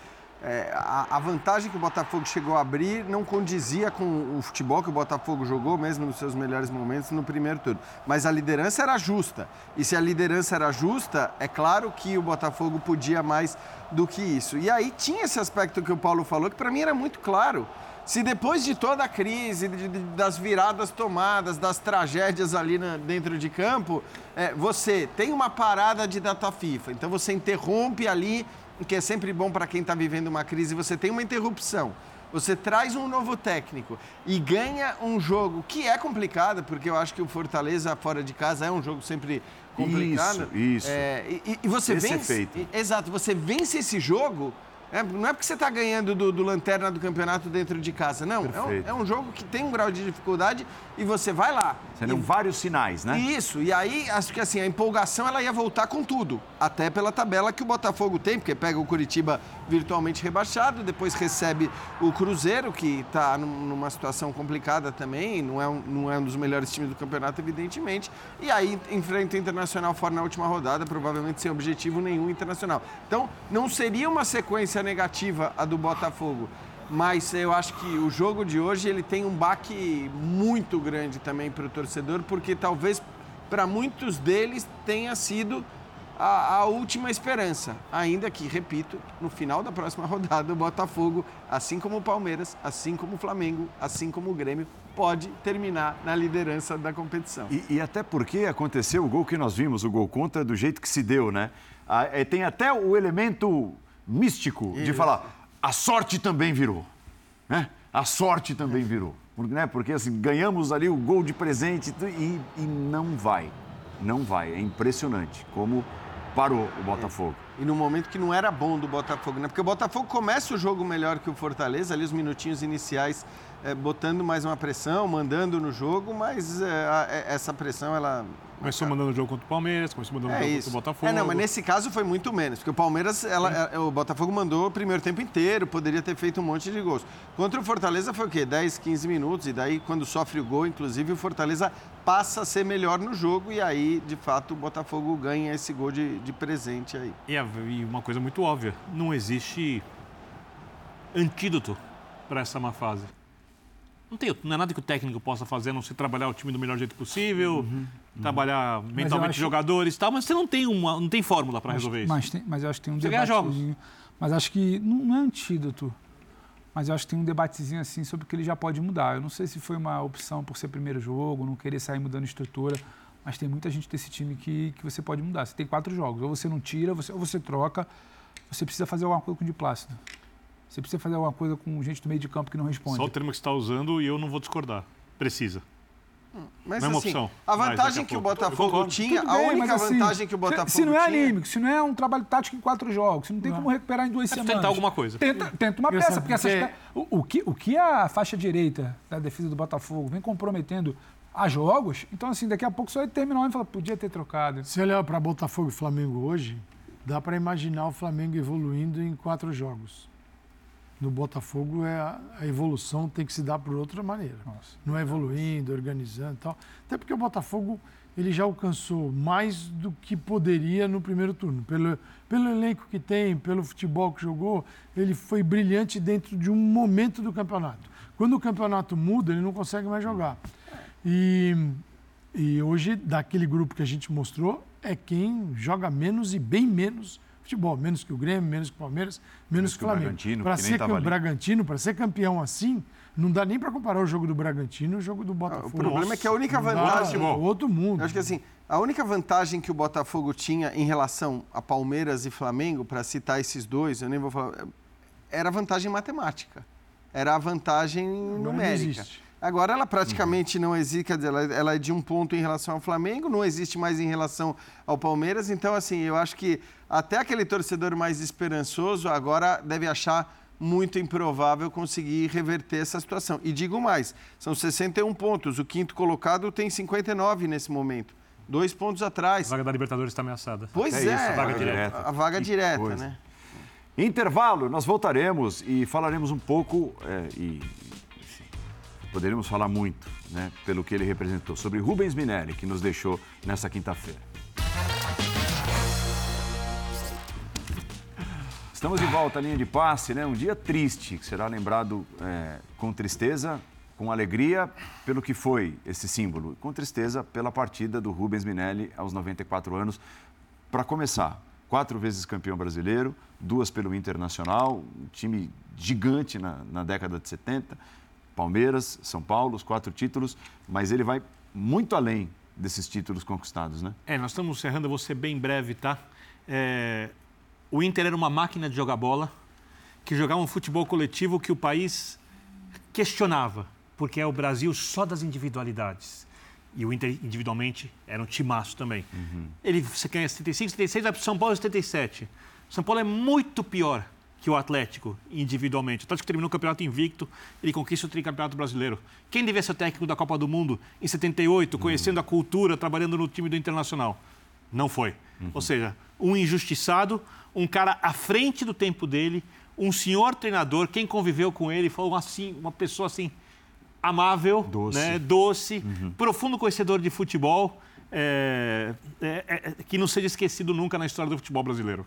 eh, a, a vantagem que o Botafogo chegou a abrir não condizia com o futebol que o Botafogo jogou, mesmo nos seus melhores momentos no primeiro turno. Mas a liderança era justa. E se a liderança era justa, é claro que o Botafogo podia mais do que isso. E aí tinha esse aspecto que o Paulo falou, que para mim era muito claro. Se depois de toda a crise, de- de- das viradas tomadas, das tragédias ali na- dentro de campo, é, você tem uma parada de data FIFA, então você interrompe ali, que é sempre bom para quem está vivendo uma crise, você tem uma interrupção. Você traz um novo técnico e ganha um jogo que é complicado, porque eu acho que o Fortaleza fora de casa é um jogo sempre complicado. Isso, isso. É, e, e- você Esse vence. efeito. e- Exato, você vence esse jogo. É, não é porque você está ganhando do, do lanterna do campeonato dentro de casa, não. É um, é um jogo que tem um grau de dificuldade e você vai lá. Serão E- vários sinais, né? isso, e aí acho que assim, a empolgação ela ia voltar com tudo. Até pela tabela que o Botafogo tem, porque pega o Curitiba virtualmente rebaixado, depois recebe o Cruzeiro, que está numa situação complicada também, não é, um, não é um dos melhores times do campeonato, evidentemente. E aí enfrenta o Internacional fora na última rodada, provavelmente sem objetivo nenhum internacional. Então, não seria uma sequência negativa a do Botafogo. Mas eu acho que o jogo de hoje ele tem um baque muito grande também para o torcedor, porque talvez para muitos deles tenha sido a, a última esperança. Ainda que, repito, no final da próxima rodada, o Botafogo, assim como o Palmeiras, assim como o Flamengo, assim como o Grêmio, pode terminar na liderança da competição. E, e até porque aconteceu o gol que nós vimos, o gol contra, do jeito que se deu, né? Ah, tem até o elemento místico de Isso. falar, a sorte também virou, né? A sorte também virou. Porque, né? Porque assim, ganhamos ali o gol de presente e, e, não vai. Não vai. É impressionante como parou o Botafogo. E no momento que não era bom do Botafogo, né? Porque o Botafogo começa o jogo melhor que o Fortaleza, ali os minutinhos iniciais, é, botando mais uma pressão, mandando no jogo, mas é, a, essa pressão, ela Começou mandando o jogo contra o Palmeiras, começou mandando o é jogo isso. contra o Botafogo. É, não, mas nesse caso foi muito menos, porque o Palmeiras, ela, é, o Botafogo mandou o primeiro tempo inteiro, poderia ter feito um monte de gols. Contra o Fortaleza foi o quê? 10, 15 minutos, e daí quando sofre o gol, inclusive, o Fortaleza passa a ser melhor no jogo, e aí, de fato, o Botafogo ganha esse gol de, de presente aí. E, e uma coisa muito óbvia, não existe antídoto para essa má fase. Não, tem, não é nada que o técnico possa fazer, a não se trabalhar o time do melhor jeito possível, trabalhar mentalmente acho- jogadores e tal, mas você não tem, uma, não tem fórmula para resolver isso. Mas, tem- mas eu acho que tem um Você debatezinho. Mas acho que não, não é antídoto. Mas eu acho que tem um debatezinho assim sobre o que ele já pode mudar. Eu não sei se foi uma opção por ser primeiro jogo, não querer sair mudando estrutura. Mas tem muita gente desse time que, que você pode mudar. Você tem quatro jogos. Ou você não tira, você, ou você troca. Você precisa fazer alguma coisa com o de Plácido. Você precisa fazer alguma coisa com gente do meio de campo que não responde. Só o termo que você está usando e eu não vou discordar. Precisa. Mas Não é uma assim, opção. a Mas vantagem que o Botafogo concordo. tinha, Tudo a bem, única mas assim, vantagem que o Botafogo Se não é tinha... anímico, se não é um trabalho tático em quatro jogos, se não tem como recuperar em duas É semanas. tentar alguma coisa. Tenta, tenta uma Eu peça, porque essas o, o que, o que a faixa direita da defesa do Botafogo vem comprometendo a jogos, então assim, daqui a pouco só vai terminar e falar, podia ter trocado. Se olhar para Botafogo e Flamengo hoje, dá para imaginar o Flamengo evoluindo em quatro jogos. No Botafogo, é a, a evolução tem que se dar por outra maneira. Não é evoluindo, organizando e tal. Até porque o Botafogo ele já alcançou mais do que poderia no primeiro turno. Pelo, pelo elenco que tem, pelo futebol que jogou, ele foi brilhante dentro de um momento do campeonato. Quando o campeonato muda, ele não consegue mais jogar. E, e hoje, daquele grupo que a gente mostrou, é quem joga menos e bem menos futebol. Menos que o Grêmio, menos que o Palmeiras, menos, que o Flamengo. Para ser ali. Bragantino, para ser campeão assim, não dá nem para comparar o jogo do Bragantino e o jogo do O Botafogo. problema é que a única Não dá, vantagem... é outro mundo. Eu acho que assim, a única vantagem que o Botafogo tinha em relação a Palmeiras e Flamengo, para citar esses dois, eu nem vou falar, era a vantagem matemática. Era a vantagem não numérica. existe. Agora ela praticamente não existe, quer dizer, ela, ela é de um ponto em relação ao Flamengo, não existe mais em relação ao Palmeiras. Então, assim, eu acho que até aquele torcedor mais esperançoso agora deve achar muito improvável conseguir reverter essa situação. E digo mais, são 61 pontos, o quinto colocado tem 59 nesse momento. Dois pontos A atrás. vaga da Libertadores está ameaçada. Pois É é, isso, a vaga a- direta. A vaga Que direta, coisa. né? Intervalo, nós voltaremos e falaremos um pouco, é, e poderíamos falar muito, né, pelo que ele representou, sobre Rubens Minelli, que nos deixou nesta quinta-feira. Estamos de volta à linha de passe, né? Um dia triste, que será lembrado é, com tristeza, com alegria pelo que foi esse símbolo, com tristeza pela partida do Rubens Minelli aos 94 anos. Para começar, quatro vezes campeão brasileiro, duas pelo Internacional, um time gigante na, na década de 70, Palmeiras, São Paulo, os quatro títulos, mas ele vai muito além desses títulos conquistados, né? É, nós estamos encerrando, eu vou ser bem breve, tá? É, o Inter era uma máquina de jogar bola, que jogava um futebol coletivo que o país questionava, porque é o Brasil só das individualidades. E o Inter, individualmente, era um timaço também. Ele você ganha 75, 76, vai para o São Paulo em 77. São Paulo é muito pior que o Atlético, individualmente. O Atlético terminou o campeonato invicto, ele conquista o tricampeonato brasileiro. Quem devia ser o técnico da Copa do Mundo em 78, conhecendo a cultura, trabalhando no time do Internacional? Não foi. Ou seja, um injustiçado, um cara à frente do tempo dele, um senhor treinador, quem conviveu com ele, foi uma, assim, uma pessoa assim amável, Doce. né, doce profundo conhecedor de futebol, é, é, é, que não seja esquecido nunca na história do futebol brasileiro.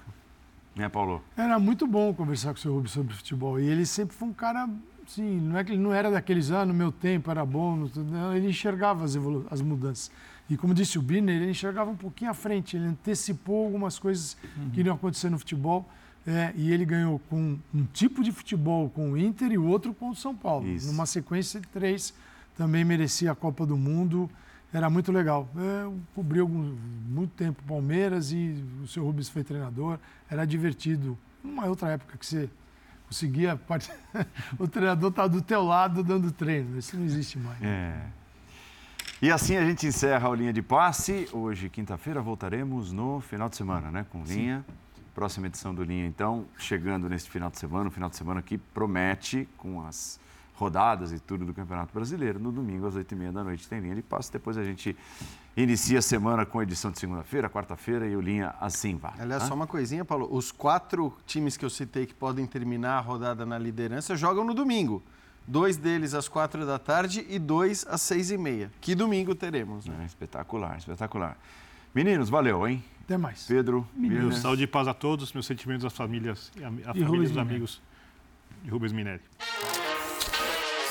Né, Paulo? Era muito bom conversar com o seu Rubens sobre futebol. E ele sempre foi um cara, assim, não é que ele não era daqueles, ah, no meu tempo era bom, não, ele enxergava as, as mudanças. E como disse o Biner, ele enxergava um pouquinho à frente, ele antecipou algumas coisas que iriam acontecer no futebol. é, e ele ganhou com um tipo de futebol com o Inter e o outro com o São Paulo. Isso. Numa sequência de três, também merecia a Copa do Mundo. Era muito legal. É, Eu cobri algum, muito tempo o Palmeiras e o seu Rubens foi treinador. Era divertido. Numa outra época que você conseguia. part- o treinador estava do teu lado dando treino. Isso não existe mais. É. E assim a gente encerra a linha de passe. Hoje, quinta-feira, voltaremos no final de semana, né? Com linha. Próxima edição do Linha, então, chegando nesse final de semana, um final de semana que promete com as rodadas e tudo do Campeonato Brasileiro. No domingo, às 8h30 da noite, tem linha de passe. Depois a gente inicia a semana com a edição de segunda-feira, quarta-feira e o Linha assim vai. Aliás, Hã? só uma coisinha, Paulo. Os quatro times que eu citei que podem terminar a rodada na liderança jogam no domingo. Dois deles às quatro da tarde e dois às seis e meia. Que domingo teremos, né? É, espetacular, espetacular. Meninos, valeu, hein? Até mais. Pedro, Meu, Birner. saúde e paz a todos, meus sentimentos às famílias, a família dos amigos de Rubens Minelli.